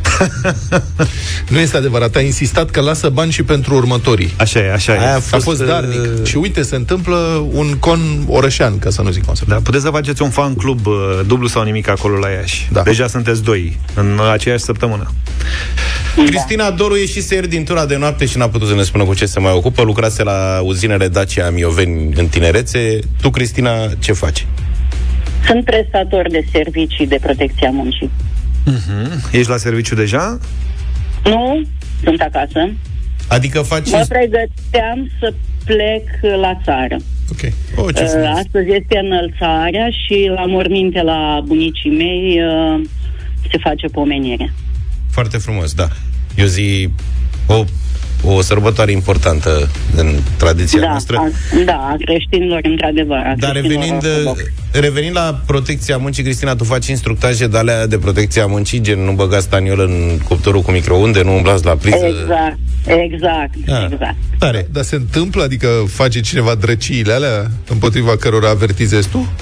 C: Nu este adevărat, a insistat că lasă bani și pentru următorii.
B: Așa e, așa e.
D: Aia a
C: A
D: fost,
C: fost darnic.
D: uh,
C: Și uite, se întâmplă un con orășean, ca să nu zic concept.
B: Da, puteți să faceți un fan club uh, dublu sau nimic acolo la Iași.
C: Da.
B: Deja sunteți doi în aceeași săptămână.
D: Cristina Doru ieșise ieri din tura de noapte și n-a putut să ne spună cu ce se mai ocupă. Lucrase la uzinele Dacia Mioveni în tinerețe. Tu, Cristina, ce faci?
H: Sunt prestator de servicii de protecție a muncii.
B: Ești la serviciu deja?
H: Nu, sunt acasă.
D: Adică faci...
H: Mă pregăteam să plec la țară.
C: Ok.
D: Oh, ce
H: Uh,
D: frumos.
H: Astăzi este înălțarea și la morminte la bunicii mei uh, se face pomenire.
D: Foarte frumos, da. Eu zi o, o sărbătoare importantă în tradiția
H: Da,
D: noastră.
H: a, da, a creștinilor, într-adevăr. a
D: Dar
H: creștinilor
D: revenind,
H: ortodoxi.
D: revenind la protecția muncii, Cristina, tu faci instructaje de alea de protecție a muncii, gen nu băgați staniol în cuptorul cu microunde, nu umblați la priză.
H: Exact, exact,
D: Ah,
H: exact.
D: Tare.
C: Dar se întâmplă? Adică face cineva drăciile alea împotriva cărora avertizezi tu?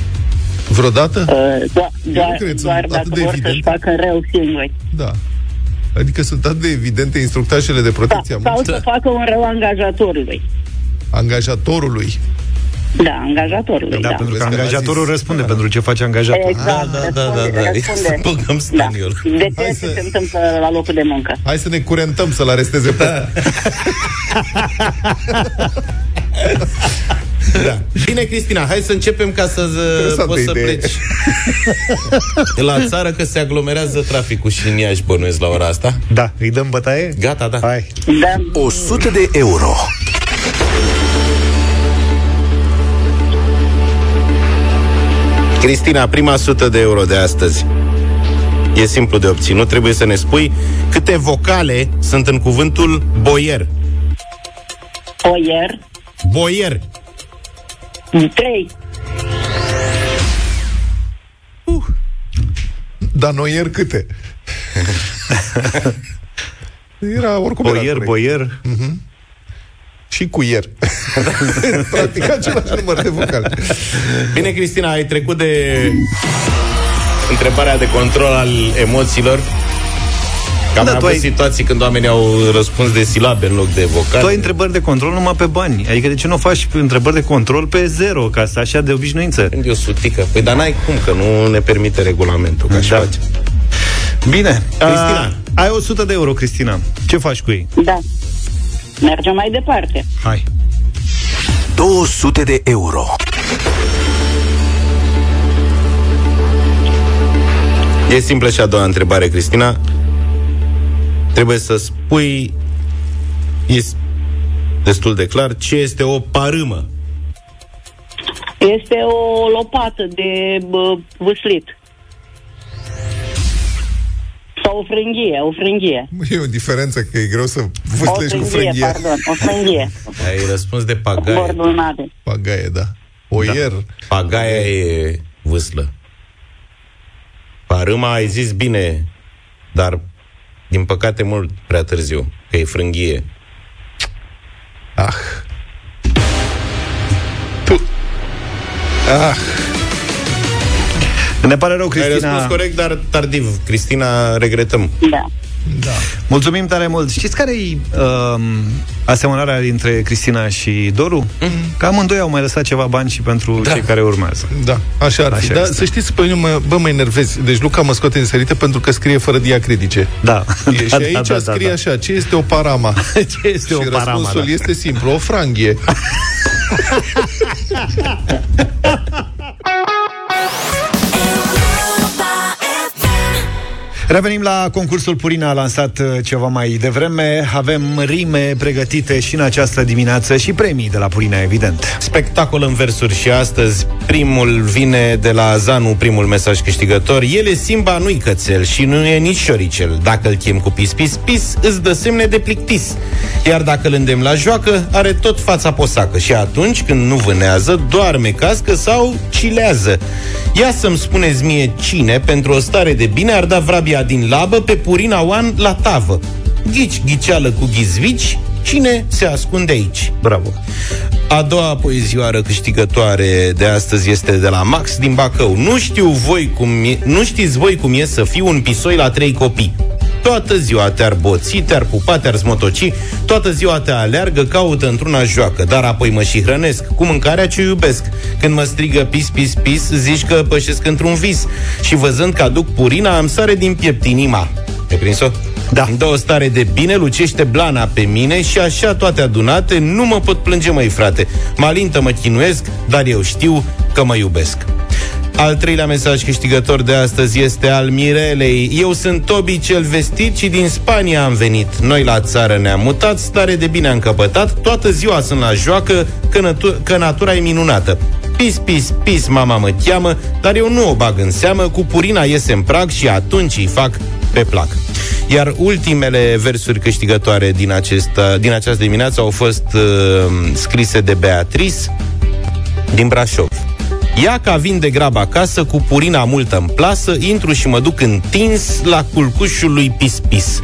C: Vreodată?
H: Uh, do- doar,
C: cred, sunt
H: doar
C: atât
H: dacă
C: de
H: vor să-și
C: evidente.
H: facă rău singuri.
C: Da. Adică sunt atât de evidente instructajele de protecție a
H: Sau
C: muncii
H: să facă un rău angajatorului.
C: angajatorului.
H: Da, angajatorului, da.
B: Da, pentru că
C: Vezi că
B: angajatorul
C: l-a zis.
B: răspunde pentru ce face angajatul.
H: Exact,
D: Da, da, da,
H: răspunde,
D: da, da.
H: răspunde.
D: Să băgăm staniol.
H: Da. De
C: Hai
H: ce
C: să-
H: se întâmplă la locul de muncă?
C: Hai să ne curentăm să-l aresteze pe ăsta.
D: Da. Bine, Cristina, hai să începem ca să
C: Interesantă
D: poți să
C: idee.
D: pleci la țară, că se aglomerează traficul și în Iași bănuiesc la ora asta.
B: Da, îi dăm bătaie?
D: Gata, da.
B: Hai.
H: Da,
A: 100 de euro.
D: Cristina, prima sută de euro de astăzi. E simplu de obținut, trebuie să ne spui câte vocale sunt în cuvântul boier.
H: Oier,
D: Boier.
H: Trei,
C: Dar noier câte? Era oricum era
B: Boier,
C: corect.
B: boier.
C: Și cu ier. Practic același număr de vocale.
D: Bine, Cristina, ai trecut de întrebarea de control al emoțiilor. Cam
B: Da,
D: da,
B: tu
D: avut
B: ai-
D: situații când oamenii au răspuns de silabe în loc de vocale.
B: Tu ai întrebări de control numai pe bani. Adică de ce nu faci întrebări de control pe zero, ca să așa de obișnuință?
D: Când e o sutică. Păi, dar n-ai cum, că nu ne permite regulamentul. Ca
B: Da.
D: da. face.
B: Bine.
D: Cristina.
B: A, ai 100 de euro, Cristina. Ce faci cu ei?
H: da. Mergem mai departe.
B: Hai.
A: 200 de euro.
D: E simplă și a doua întrebare, Cristina. Trebuie să spui e destul de clar ce este o parâmă.
H: Este o lopată de bă, vâslit. Sau o frânghie, o frânghie.
C: E o diferență că e greu să
H: O
C: vâslești cu
H: frânghie,
C: frânghie.
H: pardon, o frânghie.
D: Ai răspuns de pagaie.
H: Bordul nave.
C: Pagaie, da. Oier. Da.
D: Pagaia e vâslă. Parâma ai zis bine, dar din păcate mult prea târziu, că e frânghie.
C: Ah. Tu. Ah.
B: Ne pare rău,
D: Ai răspuns
B: Cristina.
D: corect, dar tardiv. Cristina, regretăm.
H: Da.
C: Da.
B: Mulțumim tare mult. Știți care e um, asemănarea dintre Cristina și Doru? Mm-hmm. Că amândoi au mai lăsat ceva bani și pentru da. cei care urmează.
C: Da, așa ar fi.
B: Așa
C: Dar
B: este.
C: să știți, pe mine mă, bă, mă enervezi. Deci Luca mă scoate în sărite pentru că scrie fără diacritice.
B: Da.
C: E, și aici scrie așa, ce este o parama?
B: Ce este
C: și
B: o parama?
C: răspunsul
B: Da.
C: este simplu, o franghie.
B: Revenim la concursul Purina lansat uh, ceva mai devreme. Avem rime pregătite și în această dimineață și premii de la Purina, evident.
D: Spectacol în versuri și astăzi primul vine de la Zanu, primul mesaj câștigător. El e Simba, nu-i cățel și nu e nici șoricel. Dacă îl chem cu pis, pis, pis, îți dă semne de plictis. Iar dacă îl îndemn la joacă, are tot fața posacă și atunci când nu vânează, doarme, cască sau cilează. Ia să-mi spuneți mie cine, pentru o stare de bine, ar da vrabia din labă pe Purina Oan la tavă. Ghici, ghiceală cu ghizvici, cine se ascunde aici?
B: Bravo!
D: A doua poezioară câștigătoare de astăzi este de la Max din Bacău. Nu știu voi cum e, nu știți voi cum e să fiu un pisoi la trei copii. Toată ziua te-ar boți, te-ar pupa, te-ar smotoci, toată ziua te aleargă, caută într-una joacă, dar apoi mă și hrănesc cu mâncarea ce iubesc. Când mă strigă pis, pis, pis, zici că pășesc într-un vis și văzând că aduc purina, am sare din piept inima. Ai prins-o?
B: Da.
D: Îmi dă o stare de bine, lucește blana pe mine și așa toate adunate, nu mă pot plânge, măi frate. Malintă mă chinuiesc, dar eu știu că mă iubesc. Al treilea mesaj câștigător de astăzi este al Mirelei. Eu sunt Tobi cel vestit și din Spania am venit. Noi la țară ne-am mutat, stare de bine am căpătat, toată ziua sunt la joacă, că, natu- că natura e minunată. Pis, pis, pis, mama mă cheamă, dar eu nu o bag în seamă, cu purina iese în prag și atunci îi fac pe plac. Iar ultimele versuri câștigătoare din, acesta, din această dimineață au fost uh, scrise de Beatrice din Brașov. Ia ca vin de grab acasă, cu purina multă în plasă, intru și mă duc întins la culcușul lui Pis-Pis.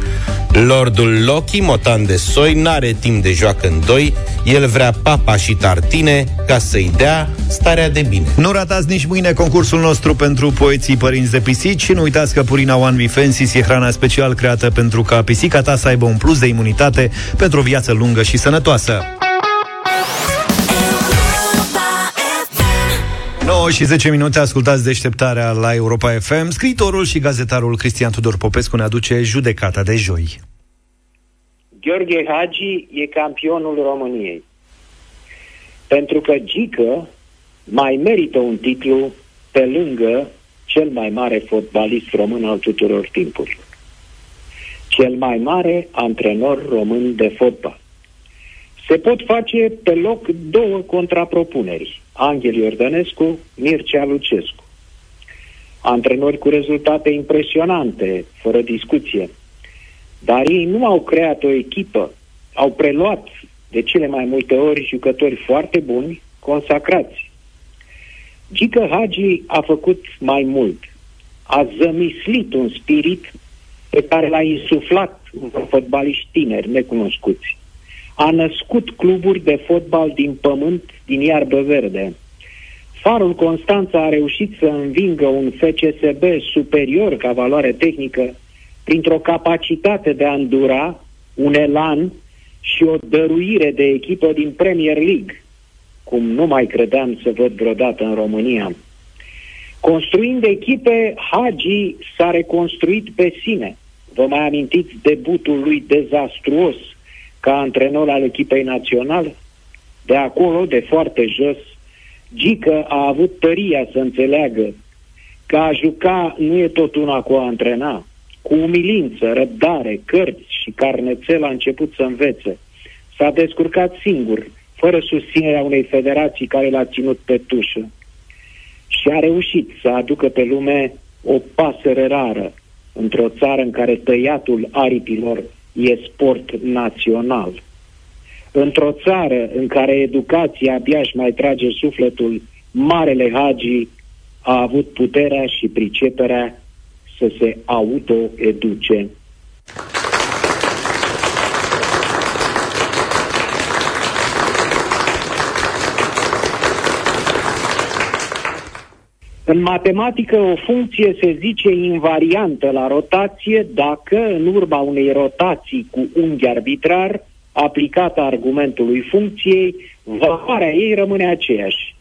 D: Lordul Loki, motan de soi, n-are timp de joacă în doi, el vrea papa și tartine ca să-i dea starea de bine.
B: Nu ratați nici mâine concursul nostru pentru poeții părinți de pisici și nu uitați că Purina One Vifensis e hrana special creată pentru ca pisica ta să aibă un plus de imunitate pentru o viață lungă și sănătoasă. 9 și 10 minute ascultați deșteptarea la Europa FM. Scriitorul și gazetarul Cristian Tudor Popescu ne aduce judecata de joi.
P: Gheorghe Hagi e campionul României. Pentru că Gică mai merită un titlu pe lângă cel mai mare fotbalist român al tuturor timpurilor. Cel mai mare antrenor român de fotbal. Se pot face pe loc două contrapropuneri. Angel Iordănescu, Mircea Lucescu. Antrenori cu rezultate impresionante, fără discuție. Dar ei nu au creat o echipă, au preluat de cele mai multe ori jucători foarte buni, consacrați. Gică Hagi a făcut mai mult. A zămislit un spirit pe care l-a insuflat un fotbaliști tineri, necunoscuți. A născut cluburi de fotbal din pământ, din iarbă verde. Farul Constanța a reușit să învingă un FCSB superior ca valoare tehnică printr-o capacitate de a îndura un elan și o dăruire de echipă din Premier League, cum nu mai credeam să văd vreodată în România. Construind echipe, Hagi s-a reconstruit pe sine. Vă mai amintiți debutul lui dezastruos ca antrenor al echipei naționale? De acolo, de foarte jos, Gică a avut tăria să înțeleagă că a juca nu e tot una cu a antrena. Cu umilință, răbdare, cărți și carnețel a început să învețe. S-a descurcat singur, fără susținerea unei federații care l-a ținut pe tușă. Și a reușit să aducă pe lume o pasăre rară într-o țară în care tăiatul aripilor e sport național. Într-o țară în care educația abia își mai trage sufletul, Marele Hagi a avut puterea și priceperea să se autoeduce. În matematică, o funcție se zice invariantă la rotație dacă, în urma unei rotații cu unghi arbitrar, aplicată argumentului funcției, valoarea ei rămâne aceeași.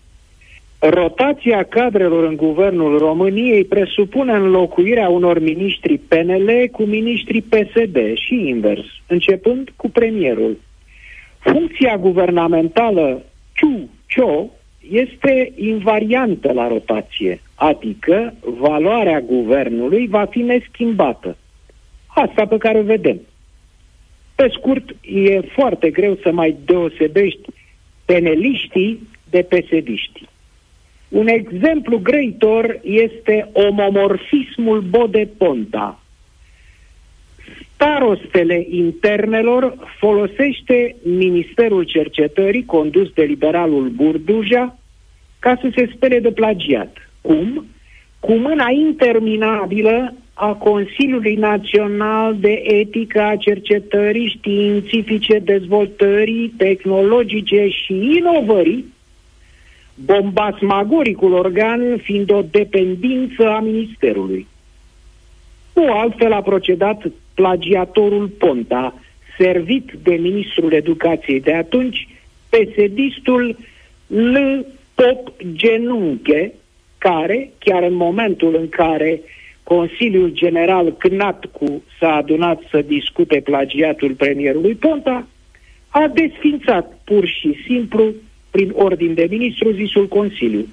P: Rotația cadrelor în guvernul României presupune înlocuirea unor miniștri PNL cu miniștri PSD și invers, începând cu premierul. Funcția guvernamentală Ciu-Cio este invariantă la rotație, adică valoarea guvernului va fi neschimbată. Asta pe care o vedem. Pe scurt, e foarte greu să mai deosebești peneliștii de pesediștii. Un exemplu grăitor este omomorfismul Bode Ponta. Starostele internelor folosește Ministerul Cercetării, condus de liberalul Burduja, ca să se spere de plagiat. Cum? Cu mâna interminabilă a Consiliului Național de Etică a Cercetării Științifice, Dezvoltării Tehnologice și Inovării, bombasmagoricul organ fiind o dependință a Ministerului. Nu altfel a procedat plagiatorul Ponta, servit de ministrul educației de atunci, pesedistul L. Pop Genunche, care, chiar în momentul în care Consiliul General Cnatcu s-a adunat să discute plagiatul premierului Ponta, a desfințat pur și simplu, prin ordin de ministru, zisul Consiliu,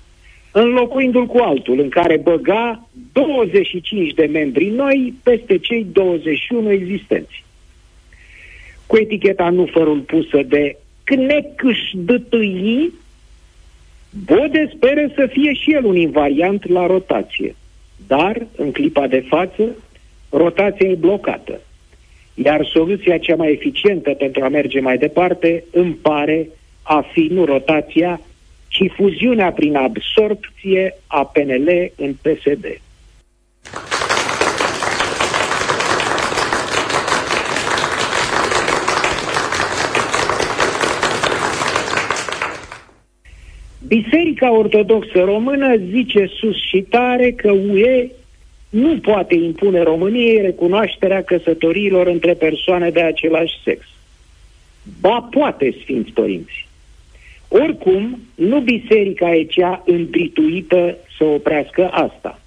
P: înlocuindu-l cu altul, în care băga 25 de membri noi peste cei 21 existenți. Cu eticheta nu fărul pusă de Cnecâș dătâi, Bode speră să fie și el un invariant la rotație. Dar, în clipa de față, rotația e blocată. Iar soluția cea mai eficientă pentru a merge mai departe îmi pare a fi nu rotația, ci fuziunea prin absorpție a PNL în PSD. Biserica Ortodoxă Română zice sus și tare că UE nu poate impune României recunoașterea căsătoriilor între persoane de același sex. Ba poate, Sfinți Părinți. Oricum, nu biserica e cea întrituită să oprească asta.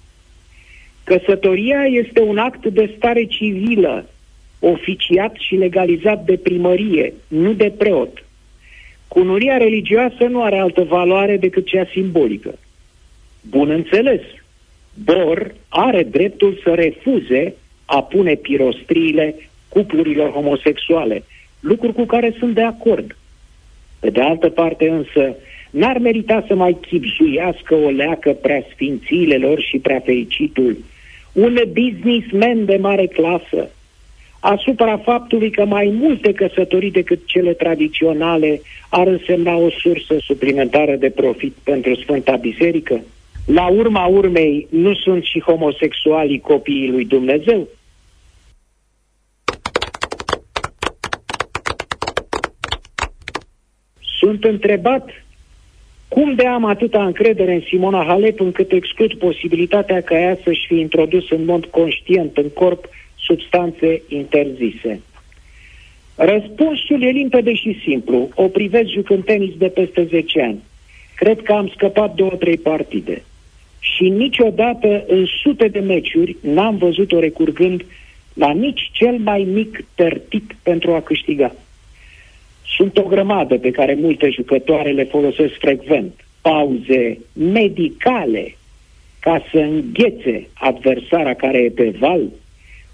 P: Căsătoria este un act de stare civilă, oficiat și legalizat de primărie, nu de preot. Cunuria religioasă nu are altă valoare decât cea simbolică. Bun înțeles, Bor are dreptul să refuze a pune pirostriile cuplurilor homosexuale, lucruri cu care sunt de acord. Pe de altă parte însă, n-ar merita să mai chipzuiască o leacă prea sfințilelor și prea fericitul, un businessman de mare clasă, asupra faptului că mai multe căsătorii decât cele tradiționale ar însemna o sursă suplimentară de profit pentru Sfânta Biserică? La urma urmei, nu sunt și homosexualii copiii lui Dumnezeu? Sunt întrebat cum de am atâta încredere în Simona Halep încât exclud posibilitatea ca ea să-și fi introdus în mod conștient în corp substanțe interzise. Răspunsul e limpede și simplu. O privesc jucând tenis de peste 10 ani. Cred că am scăpat două, trei partide. Și niciodată în sute de meciuri n-am văzut-o recurgând la nici cel mai mic tertip pentru a câștiga. Sunt o grămadă pe care multe jucătoare le folosesc frecvent. Pauze medicale ca să înghețe adversara care e pe val,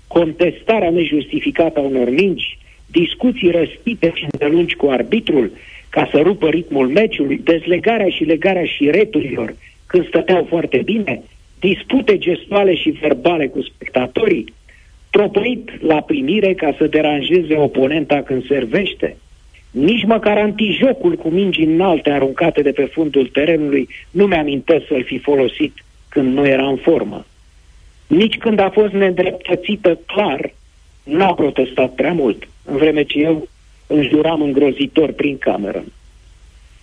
P: contestarea nejustificată a unor mingi, discuții răspite și îndelungi cu arbitrul ca să rupă ritmul meciului, dezlegarea și legarea și returilor când stăteau foarte bine, dispute gestuale și verbale cu spectatorii, tropăit la primire ca să deranjeze oponenta când servește, nici măcar antijocul cu mingi înalte aruncate de pe fundul terenului nu mi-amintesc să-l fi folosit când nu era în formă. Nici când a fost nedreptățită clar, n-a protestat prea mult, în vreme ce eu înjuram îngrozitor prin cameră.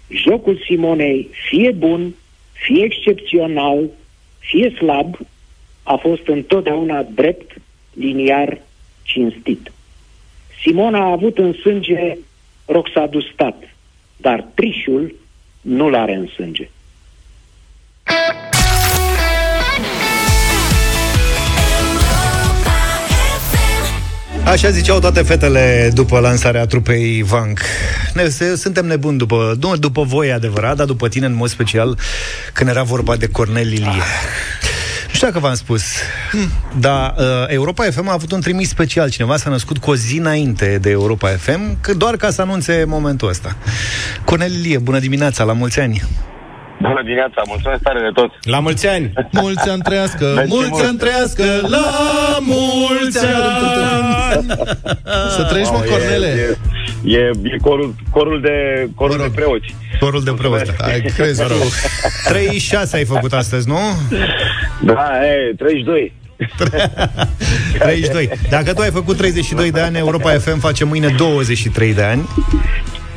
P: Jocul Simonei, fie bun, fie excepțional, fie slab, a fost întotdeauna drept, liniar, cinstit. Simona a avut în sânge roxadustat, dar trișul nu-l are în sânge.
B: Așa ziceau toate fetele după lansarea trupei Vank. Ne, se, suntem nebuni după, nu după voi adevărat, dar după tine în mod special când era vorba de Cornel Lilie. Nu știu dacă v-am spus, dar uh, Europa FM a avut un trimis special. Cineva s-a născut cu o zi înainte de Europa FM, că doar ca să anunțe momentul ăsta. Cornel Lilie, bună dimineața, la mulți ani!
Q: Bună dimineața, mulțumesc tare de tot.
D: La mulți ani!
C: Mulți ani trăiască,
Q: Mersi
C: mulți
Q: mult.
C: ani trăiască, la mulți ani! Să trăiești, mă,
Q: Wow,
C: Cornele!
Q: E, e, e corul, corul de, corul de preoți.
B: Corul de preoți.
C: Ai crezi, mă rog.
B: 36 ai făcut astăzi, nu?
Q: Da, e, 32.
B: 32. Dacă tu ai făcut 32 de ani, Europa FM face mâine 23 de ani.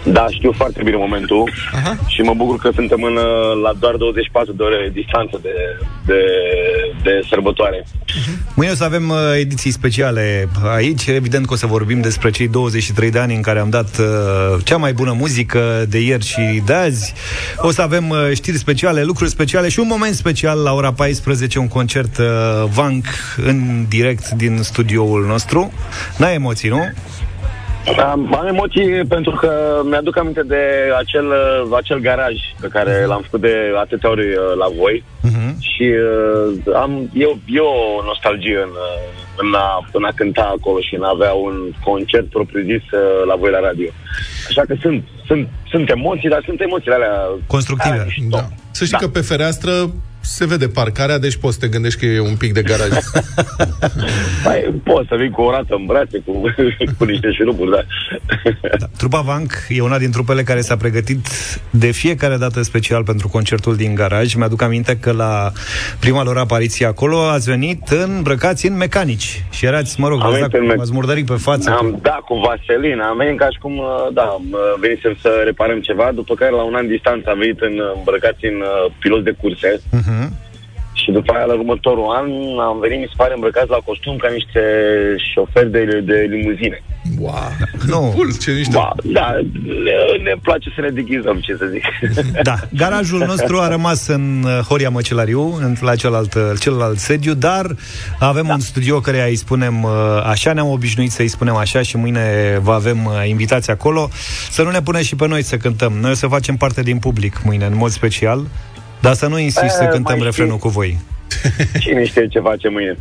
Q: Da, știu foarte bine momentul Aha. și mă bucur că suntem în, uh, la doar 24 de ore distanță de, de, de sărbătoare.
B: Mâine o să avem uh, ediții speciale aici. Evident că o să vorbim despre cei 23 de ani în care am dat uh, cea mai bună muzică de ieri și de azi. O să avem uh, știri speciale, lucruri speciale și un moment special la ora 14, un concert uh, Vank în direct din studioul nostru. N-ai emoții, nu?
Q: Am, am emoții pentru că mi-aduc aminte de acel, uh, acel garaj pe care l-am făcut de atâtea ori uh, la voi
B: uh-huh.
Q: și uh, am, e, o, e o nostalgie în, uh, în, a, în a cânta acolo și în a avea un concert propriu-zis uh, la voi la radio. Așa că sunt, sunt, sunt emoții, dar sunt emoțiile alea
B: Constructive.
C: Da. Să știi da. că pe fereastră se vede parcarea, deci poți să te gândești că e un pic de garaj.
Q: Păi, poți să vii cu o rată în brațe, cu, cu niște șuruburi, da.
B: da. Trupa Vank e una din trupele care s-a pregătit de fiecare dată special pentru concertul din garaj. Mi-aduc aminte că la prima lor apariție acolo ați venit îmbrăcați în mecanici și erați, mă rog,
Q: Am
B: v-ați,
Q: venit
B: dat,
Q: în mec-
B: v-ați murdărit pe față.
Q: Am dat cu vaselină, am venit ca și cum, uh, da, am uh, venisem să reparăm ceva, după care la un an distanță am venit în, uh, îmbrăcați în uh, pilot de curse
B: Uh-huh.
Q: Și după aia la următorul an am venit, mi se pare, îmbrăcați la costum ca niște șoferi de, de limuzine.
C: Wow!
B: Nu.
C: Cool, ce niște...
Q: Ba, da, ne, ne place să ne deghizăm, ce să zic.
B: Da, garajul nostru a rămas în uh, Horia Măcelariu, în- la celălalt, uh, celălalt sediu, dar avem da. un studio care îi spunem uh, așa, ne-am obișnuit să-i spunem așa și mâine vă avem uh, invitați acolo. Să nu ne puneți și pe noi să cântăm. Noi o să facem parte din public mâine, în mod special, dar să nu insisti să
Q: Eh,
B: cântăm
Q: mai
B: refrenul
Q: știi.
B: cu voi.
Q: Cine știe ce face mâine.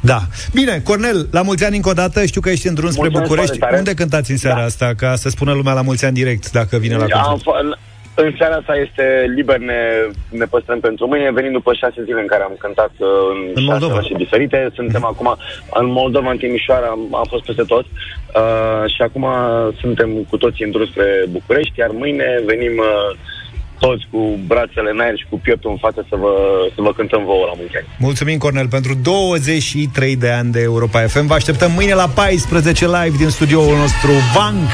B: Da. Bine, Cornel, la mulți ani încă o dată. Știu că ești în drum spre
Q: Mulțumesc
B: București.
Q: foarte tare.
B: Unde cântați în seara da. asta? Ca să spună lumea la mulți ani direct, dacă vine la
Q: Am,
B: concert.
Q: fa- în seara asta este liber, ne, ne păstrăm pentru mâine, venim după șase zile în care am cântat uh, în,
B: În
Q: șase
B: Moldova.
Q: orașe diferite. Suntem acum în Moldova, în Timișoara, am, am fost peste tot uh, și acum suntem cu toții în drum spre București, iar mâine venim uh, toți cu brațele în aer și cu pieptul în față să vă, să vă cântăm vouă la mulți ani.
B: Mulțumim, Cornel, pentru 23 de ani de Europa FM. Vă așteptăm mâine la 14 live din studioul nostru Bank.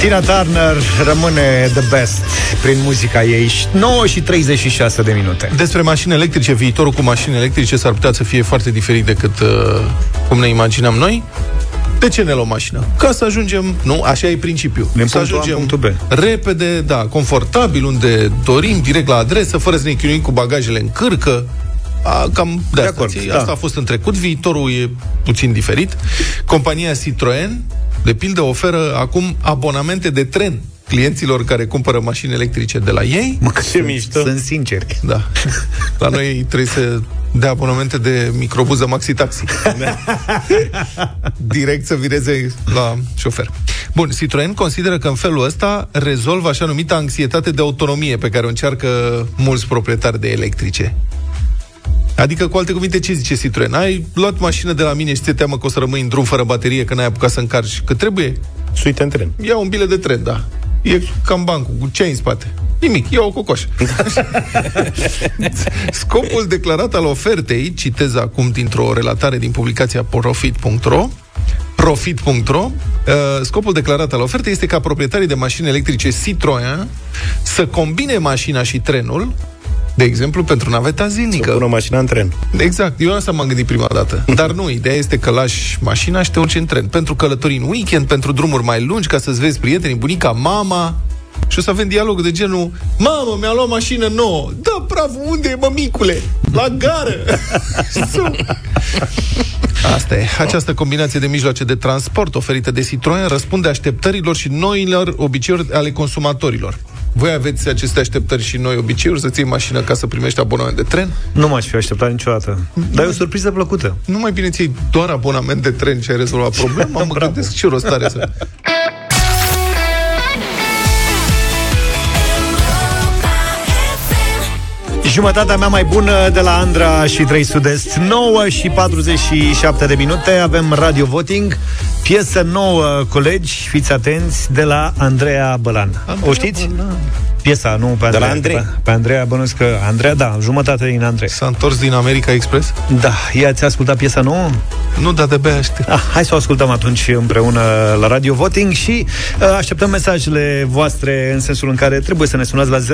B: Tina Turner rămâne the best prin muzica ei. 9 și 36 de minute.
C: Despre mașini electrice, viitorul cu mașini electrice s-ar putea să fie foarte diferit decât uh, cum ne imaginăm noi. De ce ne luăm mașină? Ca să ajungem, nu, așa e principiul.
B: Din
C: să
B: punctul A în
C: ajungem
B: punctul B.
C: repede, da, confortabil, unde dorim, direct la adresă, fără să ne chinuim cu bagajele în cârcă. A, cam de,
B: De
C: asta,
B: acord,
C: ție-
B: da.
C: asta a fost în trecut, viitorul e puțin diferit. Compania Citroën, de pildă, oferă acum abonamente de tren clienților care cumpără mașini electrice de la ei.
B: Mă, ce mișto. Sunt sinceri.
C: Da. La noi trebuie să dea abonamente de microbuză maxi-taxi. Direct să vireze la șofer. Bun, Citroën consideră că în felul ăsta rezolvă așa numită anxietate de autonomie pe care o încearcă mulți proprietari de electrice. Adică, cu alte cuvinte, ce zice Citroën? Ai luat mașină de la mine și ți-e teamă că o să rămâi în drum fără baterie, că n-ai apucat să încarci cât trebuie?
D: Suite în tren.
C: Ia un bilet de tren, da. E cam bancul, cu ce ai în spate? Nimic, ia o cocoșă. Scopul declarat al ofertei, citez acum dintr-o relatare din publicația profit.ro, profit.ro, uh, scopul declarat al ofertei este ca proprietarii de mașini electrice Citroën să combine mașina și trenul, de exemplu, pentru naveta zilnică.
D: Să pună mașina în tren.
C: Exact, eu asta m-am gândit prima dată. Dar nu, ideea este că lași mașina și te urci în tren. Pentru călătorii în weekend, pentru drumuri mai lungi, ca să-ți vezi prietenii, bunica, mama, Și o să avem dialog de genul Mamă, mi-a luat mașină nouă Da, bravo, unde e, mămicule? La gară Asta e. Această combinație de mijloace de transport oferite de Citroen răspunde așteptărilor și noilor obiceiuri ale consumatorilor. Voi aveți aceste așteptări și noi obiceiuri să ții mașină ca să primești abonament de tren?
K: Nu m-aș fi așteptat niciodată. Dar e o surpriză plăcută.
C: Nu mai bine ții doar abonament de tren și ai rezolvat problema? Mă gândesc ce rost are să...
K: Jumătatea mea mai bună de la Andra și 3 Sud-Est 9 și 47 de minute. Avem radio voting Piesă nouă, colegi, fiți atenți De la Andreea Bălan Andreea O știți? Bălan. Piesa, nu pe Andreea
D: De la Andrei.
K: Pe, pe Andreea bănuiesc că Andreea, da, jumătate din Andrei
C: S-a întors din America Express?
K: Da, ea ți-a ascultat piesa nouă?
C: Nu, dar de bea aștept
K: ah, Hai să o ascultăm atunci împreună la Radio Voting Și uh, așteptăm mesajele voastre În sensul în care trebuie să ne sunați la 0372069599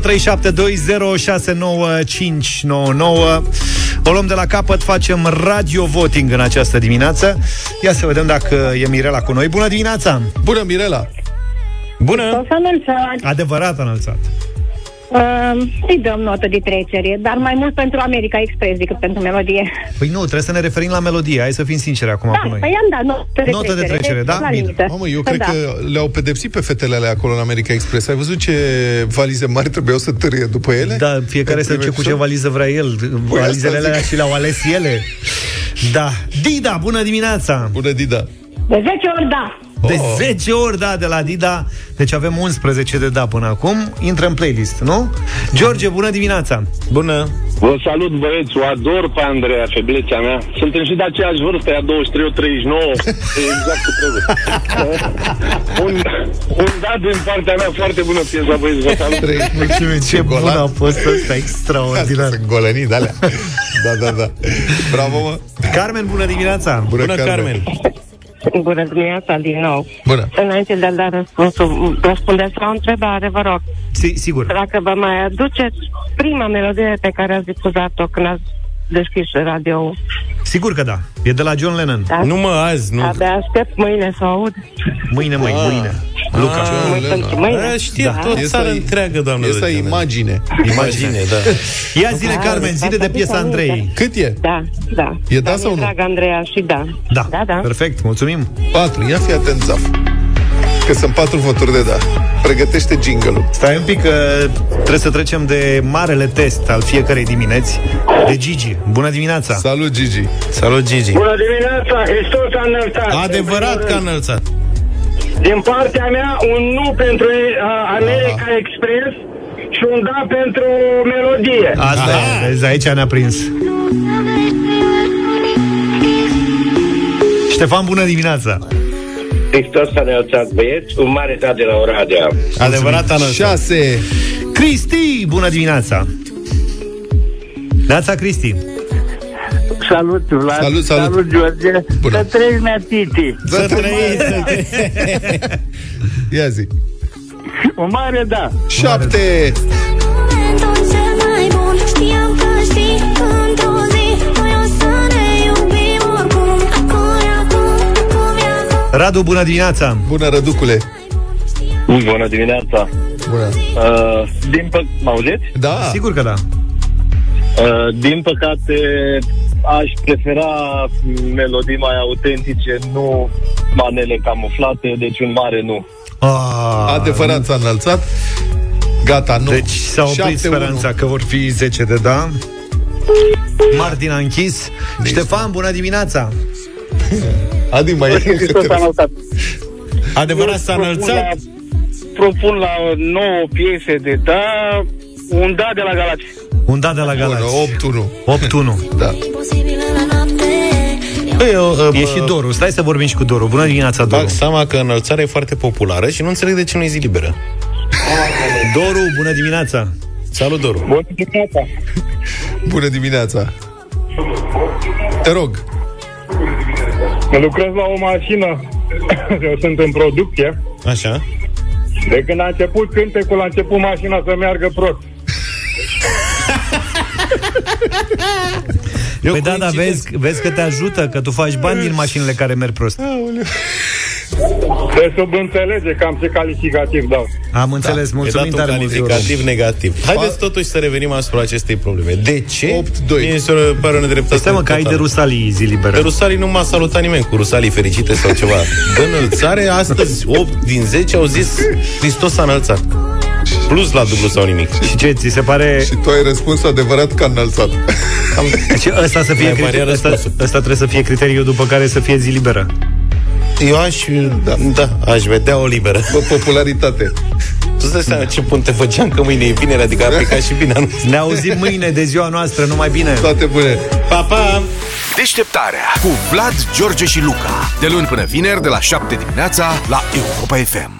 K: 0372069599 O luăm de la capăt, facem radio voting în această dimineață. Ia să vedem dacă e Mirela cu noi. Bună dimineața!
C: Bună, Mirela!
K: Bună!
M: S-a înălțat.
K: Adevărat înălțat.
M: Uh, îi dăm notă de trecere, dar mai mult pentru America Express decât pentru melodie.
K: Păi nu, trebuie să ne referim la melodie. Hai să fim sinceri acum
M: Da,
K: cu noi.
M: păi am dat notă de
K: Notă de
M: trecere.
K: trecere, da?
M: La
K: Bine.
M: limită.
C: Mamă, eu
M: Da.
C: cred că le-au pedepsit pe fetele alea acolo în America Express. Ai văzut ce valize mari trebuiau să târie după ele?
K: Da, fiecare să duce cu ce valiză vrea el.
C: Păi
K: Valizele
C: asta
K: alea
C: zic.
K: și le-au ales ele. Da. Dida, bună dimineața!
C: Bună, Dida!
M: De 10 ori da.
K: De
C: Oh.
K: 10 ori da de la Dida Deci avem 11 de da până acum Intră în playlist, nu? George, bună dimineața
D: Bună!
R: Vă salut, băieți, o ador pe Andreea, feblețea mea. Suntem și de aceeași vârstă, ea 23, eu 39. E exact ce trebuie. un, un dat din partea mea, foarte bună piesa, băieți, vă salut.
K: Mulțumim, ce bun
C: golan.
K: a fost ăsta, extraordinar
C: Sunt golănii de alea. Da, da, da. Bravo, mă.
K: Carmen, bună dimineața
C: Bună,
D: Bună, Carmen!
L: Bună dimineața din nou.
C: Bună.
L: Înainte de a da răspunsul, răspundeți la o întrebare, vă rog.
B: Si, sigur.
L: Dacă vă mai aduceți prima melodie pe care ați difuzat-o când ați deschis radio
B: Sigur că da. E de la John Lennon.
L: Da.
D: Nu mă, azi, nu.
L: Abia aștept mâine să o aud.
B: Mâine, măi,
C: Ah.
B: mâine. Luca.
L: Mâine pentru mâine.
D: A, știe
L: Da.
D: tot țara
C: Este-
D: întreagă, doamnă.
C: Este
D: Răzgene.
C: imagine.
D: Imagine, da.
B: Ia zile,
L: Da,
B: Carmen, zile de
L: asta
B: piesa
L: zic aminte.
B: Andrei.
C: Cât e?
L: Da, da.
C: E da
L: Da,
C: sau nu?
L: Drag Andreea și da.
B: Da.
L: Da, da.
B: Perfect, mulțumim.
C: 4. Ia fi atent, Zaf. Că sunt patru voturi de da. Pregătește jingle-ul.
B: Stai un pic că trebuie să trecem de marele test al fiecarei dimineți de Gigi. Bună dimineața!
C: Salut, Gigi!
D: Salut, Gigi!
S: Bună dimineața, Hristos a înălțat.
D: Adevărat că a înălțat.
S: Din partea mea, un nu pentru uh, America Express și un da pentru melodie.
B: Asta e, vezi, aici ne-a prins. Ștefan, bună dimineața!
T: Hristos a înălțat băieți, un mare da de la Oradea.
B: Adevărat, Ana.
C: 6.
B: Cristi, bună dimineața! Neața, Cristi.
S: Salut, Vlad.
C: Salut, salut.
S: Salut, George.
C: Bună.
S: Să trăiți, mea, Titi.
C: Să trăiți! Ia zi.
S: Un mare da.
C: 7.
K: Momentul cel mai bun Știam că știi într-o zi
B: Radu, bună dimineața!
C: Bună, Răducule!
Q: Bună dimineața!
C: Bună!
Q: Uh, din pă- mă auziți?
C: Da!
B: Sigur că da.
Q: Uh, din păcate, aș prefera melodii mai autentice, nu manele camuflate, deci un mare nu.
B: Ah,
C: Adevărat s-a înălțat. Gata, nu.
B: Deci s-a oprit
C: 7-1.
B: speranța că vor fi 10 de da. Martin a închis. Ștefan, bună dimineața!
C: Adi, mai e
S: Hristos a înălțat.
D: Adevărat s-a
S: Propun
D: înălțat?
S: la- Propun la nouă piese de da, un da de la Galați.
B: Un dat de la Galați.
C: 8-1.
B: 8-1.
C: Da.
K: Posibilă la noapte
D: Păi, eu,
B: E și Doru. Stai să vorbim și cu Doru. Bună dimineața, Doru.
D: Fac seama că înălțarea e foarte populară și nu înțeleg de ce nu e zi liberă.
B: Doru, bună dimineața!
D: Salut, Doru!
S: Bună dimineața.
C: Bună dimineața! Te rog.
S: Lucrez la o mașină. Eu sunt în producție.
D: Așa?
S: De când a început cântecul, a început mașina să meargă prost.
D: Eu
B: Păi da, da,
D: coincidez.
B: vezi, vezi că te ajută, că tu faci bani din mașinile care merg prost.
S: Se subînțelege cam ce calificativ dau.
B: Am înțeles,
D: E dat
B: mulțumim
D: un
B: tare mult, Doru.
D: calificativ negativ. Haideți totuși să revenim asupra acestei probleme. De ce?
C: 8-2.
D: Mie se pare o nedreptate.
B: Păi stai mă, că ai de
D: totală.
B: Rusalii zi
D: Pe
B: liberă.
D: Rusalii nu m-a salutat nimeni cu Rusalii fericite sau ceva. De înălțare, astăzi 8 din 10 au zis Hristos a înălțat. Plus la dublu sau nimic.
B: Și ce, ți se pare...
C: Și tu ai răspuns adevărat că a înălțat.
B: Deci ăsta, să fie
D: Mai varia
B: criter... ăsta,
D: răspunsul.
B: ăsta trebuie să fie criteriul după care să fie zi liberă.
D: Eu aș, da, da aș vedea o liberă.
C: Pe popularitate.
D: Tu îți dai seama ce punte făceam că mâine e vineri, adică a plecat și bine anunț.
B: Ne auzim mâine de ziua noastră, numai bine!
C: Toate bune!
D: Pa, pa!
A: Deșteptarea cu Vlad, George și Luca. De luni până vineri, de la 7 dimineața, la Europa FM.